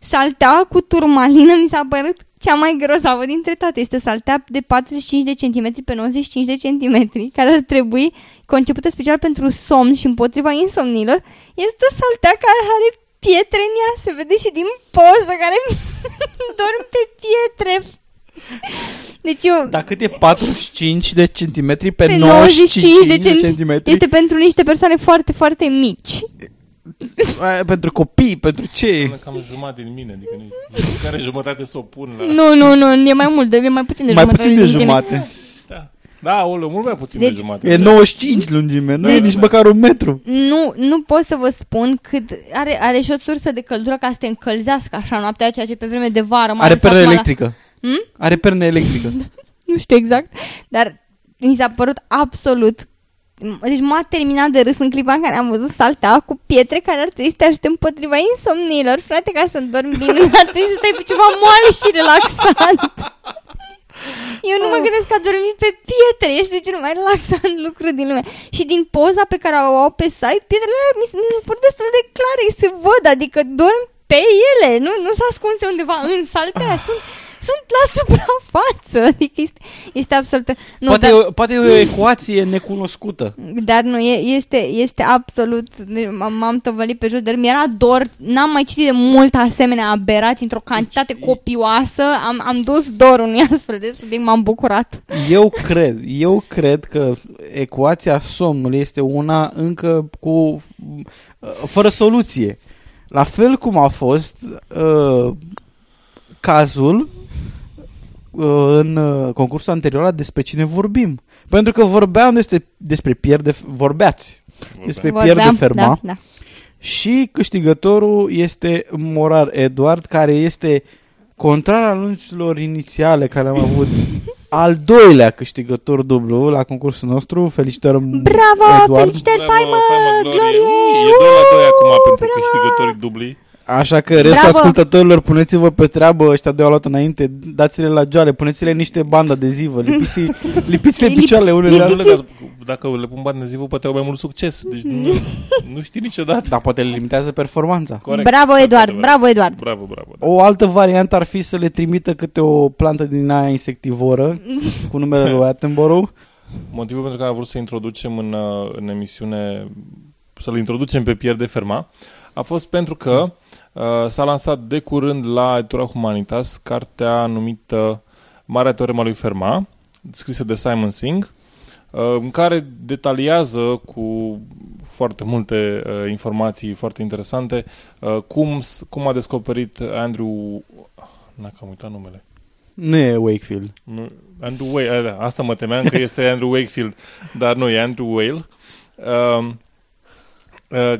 saltea cu turmalină mi s-a părut cea mai grozavă dintre toate. Este saltea de 45 de centimetri pe 95 de centimetri, care ar trebui concepută special pentru somn și împotriva insomnilor. Este o saltea care are pietre în ea, se vede și din poză, care dorm pe pietre. Deci eu, Dar cât e 45 de centimetri pe, pe 95 de, centi- centimetri? Este pentru niște persoane foarte, foarte mici. Aia, pentru copii, pentru ce? Până cam jumătate din mine, adică nici care jumătate să o pun la... Nu, nu, nu, e mai mult, de, e mai puțin de Mai jumătate puțin de din tine. jumate. Da, da o, mult mai puțin Deci, de jumătate. E 95 lungime, nu e Da, nici da. măcar un metru. Nu, nu pot să vă spun cât are, are și o sursă de căldură ca să te încălzească așa noaptea, ceea ce pe vreme de vară mai Are ales pernă acum la- electrică. Hmm? Are pernă electrică. nu știu exact, dar mi s-a părut absolut deci m-a terminat de râs în clipa în care am văzut saltea cu pietre care ar trebui să te ajute împotriva insomniilor. Frate, ca să dormi bine, ar trebui să stai pe ceva moale și relaxant. Eu nu mă gândesc că a dormit pe pietre, este cel mai relaxant lucru din lume. Și din poza pe care o au pe site, pietrele alea mi se mi se părut destul de clare, se văd, adică dorm pe ele, nu, nu s-a ascunse undeva în saltea, sunt sunt la suprafață. Adică este, este absolut... Nu, poate, dar, e, o- poate e o ecuație necunoscută. dar nu, e, este, este absolut... M-am, m-am tăvălit pe jos de el. Mi-era dor, n-am mai citit de mult asemenea aberați într-o cantitate copioasă. Am, am dus dor unui astfel de subiect, m-am bucurat. Eu cred, eu cred că ecuația somnului este una încă cu uh, fără soluție. La fel cum a fost uh, cazul uh, în uh, concursul anterior la despre cine vorbim. Pentru că vorbeam despre, despre pierde, vorbeați despre pierde ferma da, da. și câștigătorul este Morar Eduard, care este contrar anunțurilor inițiale care am avut al doilea câștigător dublu la concursul nostru. Felicitări Bravo, Eduard. felicitări, Bravo, faimă, faimă, glorie! Ui, E 2 la 2 acum pentru bravo! câștigătorii dubli. Așa că restul Bravo! ascultătorilor, puneți-vă pe treabă, ăștia doi au luat înainte, dați-le la joale, puneți-le niște bandă adezivă, lipiți, lipiți-le Lip- picioarele unele Nu la le alții. dați, dacă le pun bani de zi, poate au mai mult succes. Deci nu, nu știi niciodată. Dar poate le limitează performanța. Corect. Bravo, Asta e Eduard, adevărat. bravo, Eduard. Bravo, bravo. Da. O altă variantă ar fi să le trimită câte o plantă din aia insectivoră cu numele lui Attenborough. Motivul pentru care am vrut să introducem în, uh, în emisiune, să-l introducem pe Pierre de Ferma, a fost pentru că uh, s-a lansat de curând la Editura Humanitas cartea numită Marea Teorema lui Ferma, scrisă de Simon Singh, uh, în care detaliază cu foarte multe uh, informații foarte interesante uh, cum, s- cum a descoperit Andrew... N-a că am uitat numele. Nu e Wakefield. Nu, Andrew Whale, da, asta mă temeam că este Andrew Wakefield, dar nu, e Andrew Whale. Um, uh,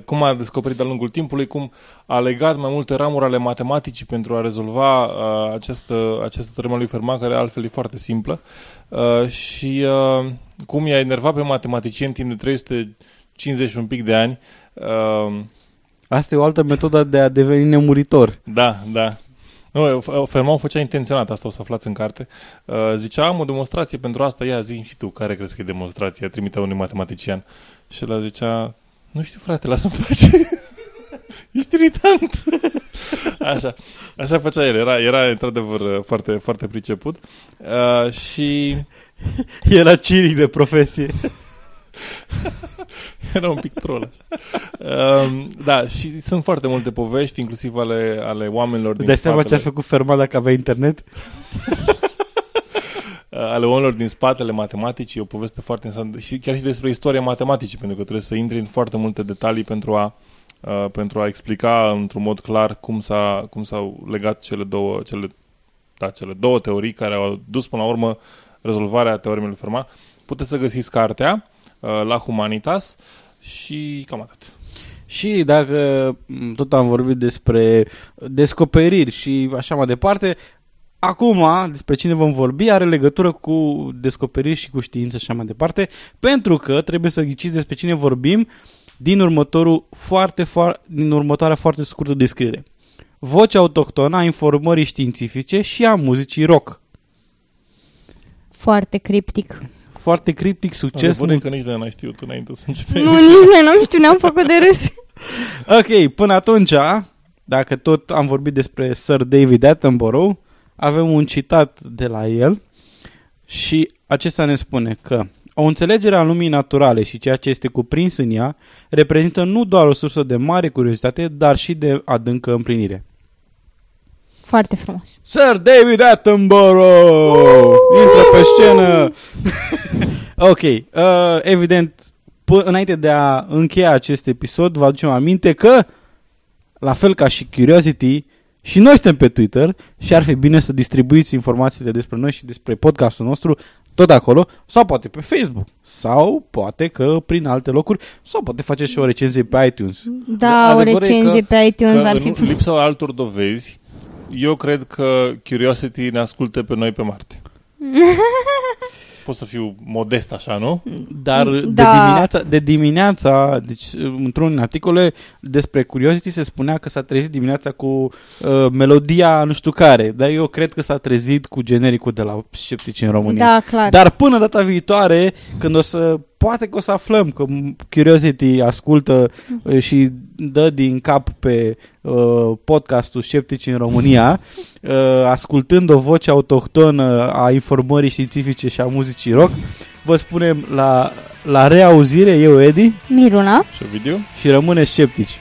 cum a descoperit de-a lungul timpului, cum a legat mai multe ramuri ale matematicii pentru a rezolva uh, această, această teoremă lui Fermat, care altfel e foarte simplă, uh, și uh, cum i-a enervat pe matematicieni timp de 350 și un pic de ani. Uh, Asta e o altă metodă de a deveni nemuritor. da, da. Nu, Fermat o făcea intenționat, asta o să aflați în carte. Uh, zicea, am o demonstrație pentru asta, ia zi și tu, care crezi că e demonstrația? Trimitea unui matematician. Și el zicea, nu știu frate, lasă-mi pace. Ești irritant. Așa, așa făcea el, era, era într-adevăr uh, foarte, foarte priceput. Uh, și Era ciric de profesie. Era un pic troll așa. Um, da, și sunt foarte multe povești, inclusiv ale, ale oamenilor Îți din dai seama ce spatele, ar făcut Fermat dacă avea internet? Uh, ale oamenilor din spatele matematicii, o poveste foarte interesantă și chiar și despre istoria matematicii, pentru că trebuie să intri în foarte multe detalii pentru a uh, pentru a explica într-un mod clar cum, s-a, cum s-au legat cele două, cele, da, cele două teorii care au dus până la urmă rezolvarea teoremei lui Fermat. Puteți să găsiți cartea uh, la Humanitas și cam atât. Și dacă m, tot am vorbit despre descoperiri și așa mai departe, acum despre cine vom vorbi are legătură cu descoperiri și cu știință și așa mai departe, pentru că trebuie să ghiciți despre cine vorbim din următorul foarte, foarte, din următoarea foarte scurtă descriere. Voce autohtonă a informării științifice și a muzicii rock. Foarte criptic. Foarte criptic, succes. Adevărul e că nici noi n-ai știut înainte să începem. Nu, nici noi n-am știut, ne-am făcut de râs. Ok, până atunci, dacă tot am vorbit despre Sir David Attenborough, avem un citat de la el și acesta ne spune că o înțelegere a lumii naturale și ceea ce este cuprins în ea reprezintă nu doar o sursă de mare curiozitate, dar și de adâncă împlinire. Foarte frumos. Sir David Attenborough! Intră pe scenă! ok, uh, evident, p- înainte de a încheia acest episod, vă aducem aminte că, la fel ca și Curiosity, și noi suntem pe Twitter și ar fi bine să distribuiți informațiile despre noi și despre podcastul nostru tot acolo, sau poate pe Facebook, sau poate că prin alte locuri, sau poate faceți și o recenzie pe iTunes. Da, o Adevărul e recenzie că- pe iTunes Că ar fi în lipsa altor dovezi, eu cred că Curiosity ne ascultă pe noi pe Marte. Pot să fiu modest așa, nu? Dar de Da. dimineața, de dimineața, deci într-un din articole despre Curiosity se spunea că s-a trezit dimineața cu uh, melodia nu știu care, dar eu cred că s-a trezit cu genericul de la Sceptici în România. Da, clar. Dar până data viitoare, când o să poate că o să aflăm că Curiosity ascultă uh, și dă din cap pe uh, podcastul Sceptici în România, uh, ascultând o voce autohtonă a informării științifice și a muzicii rock. Vă spunem la, la reauzire, eu Edi, Miruna. Și video? și rămâne sceptici.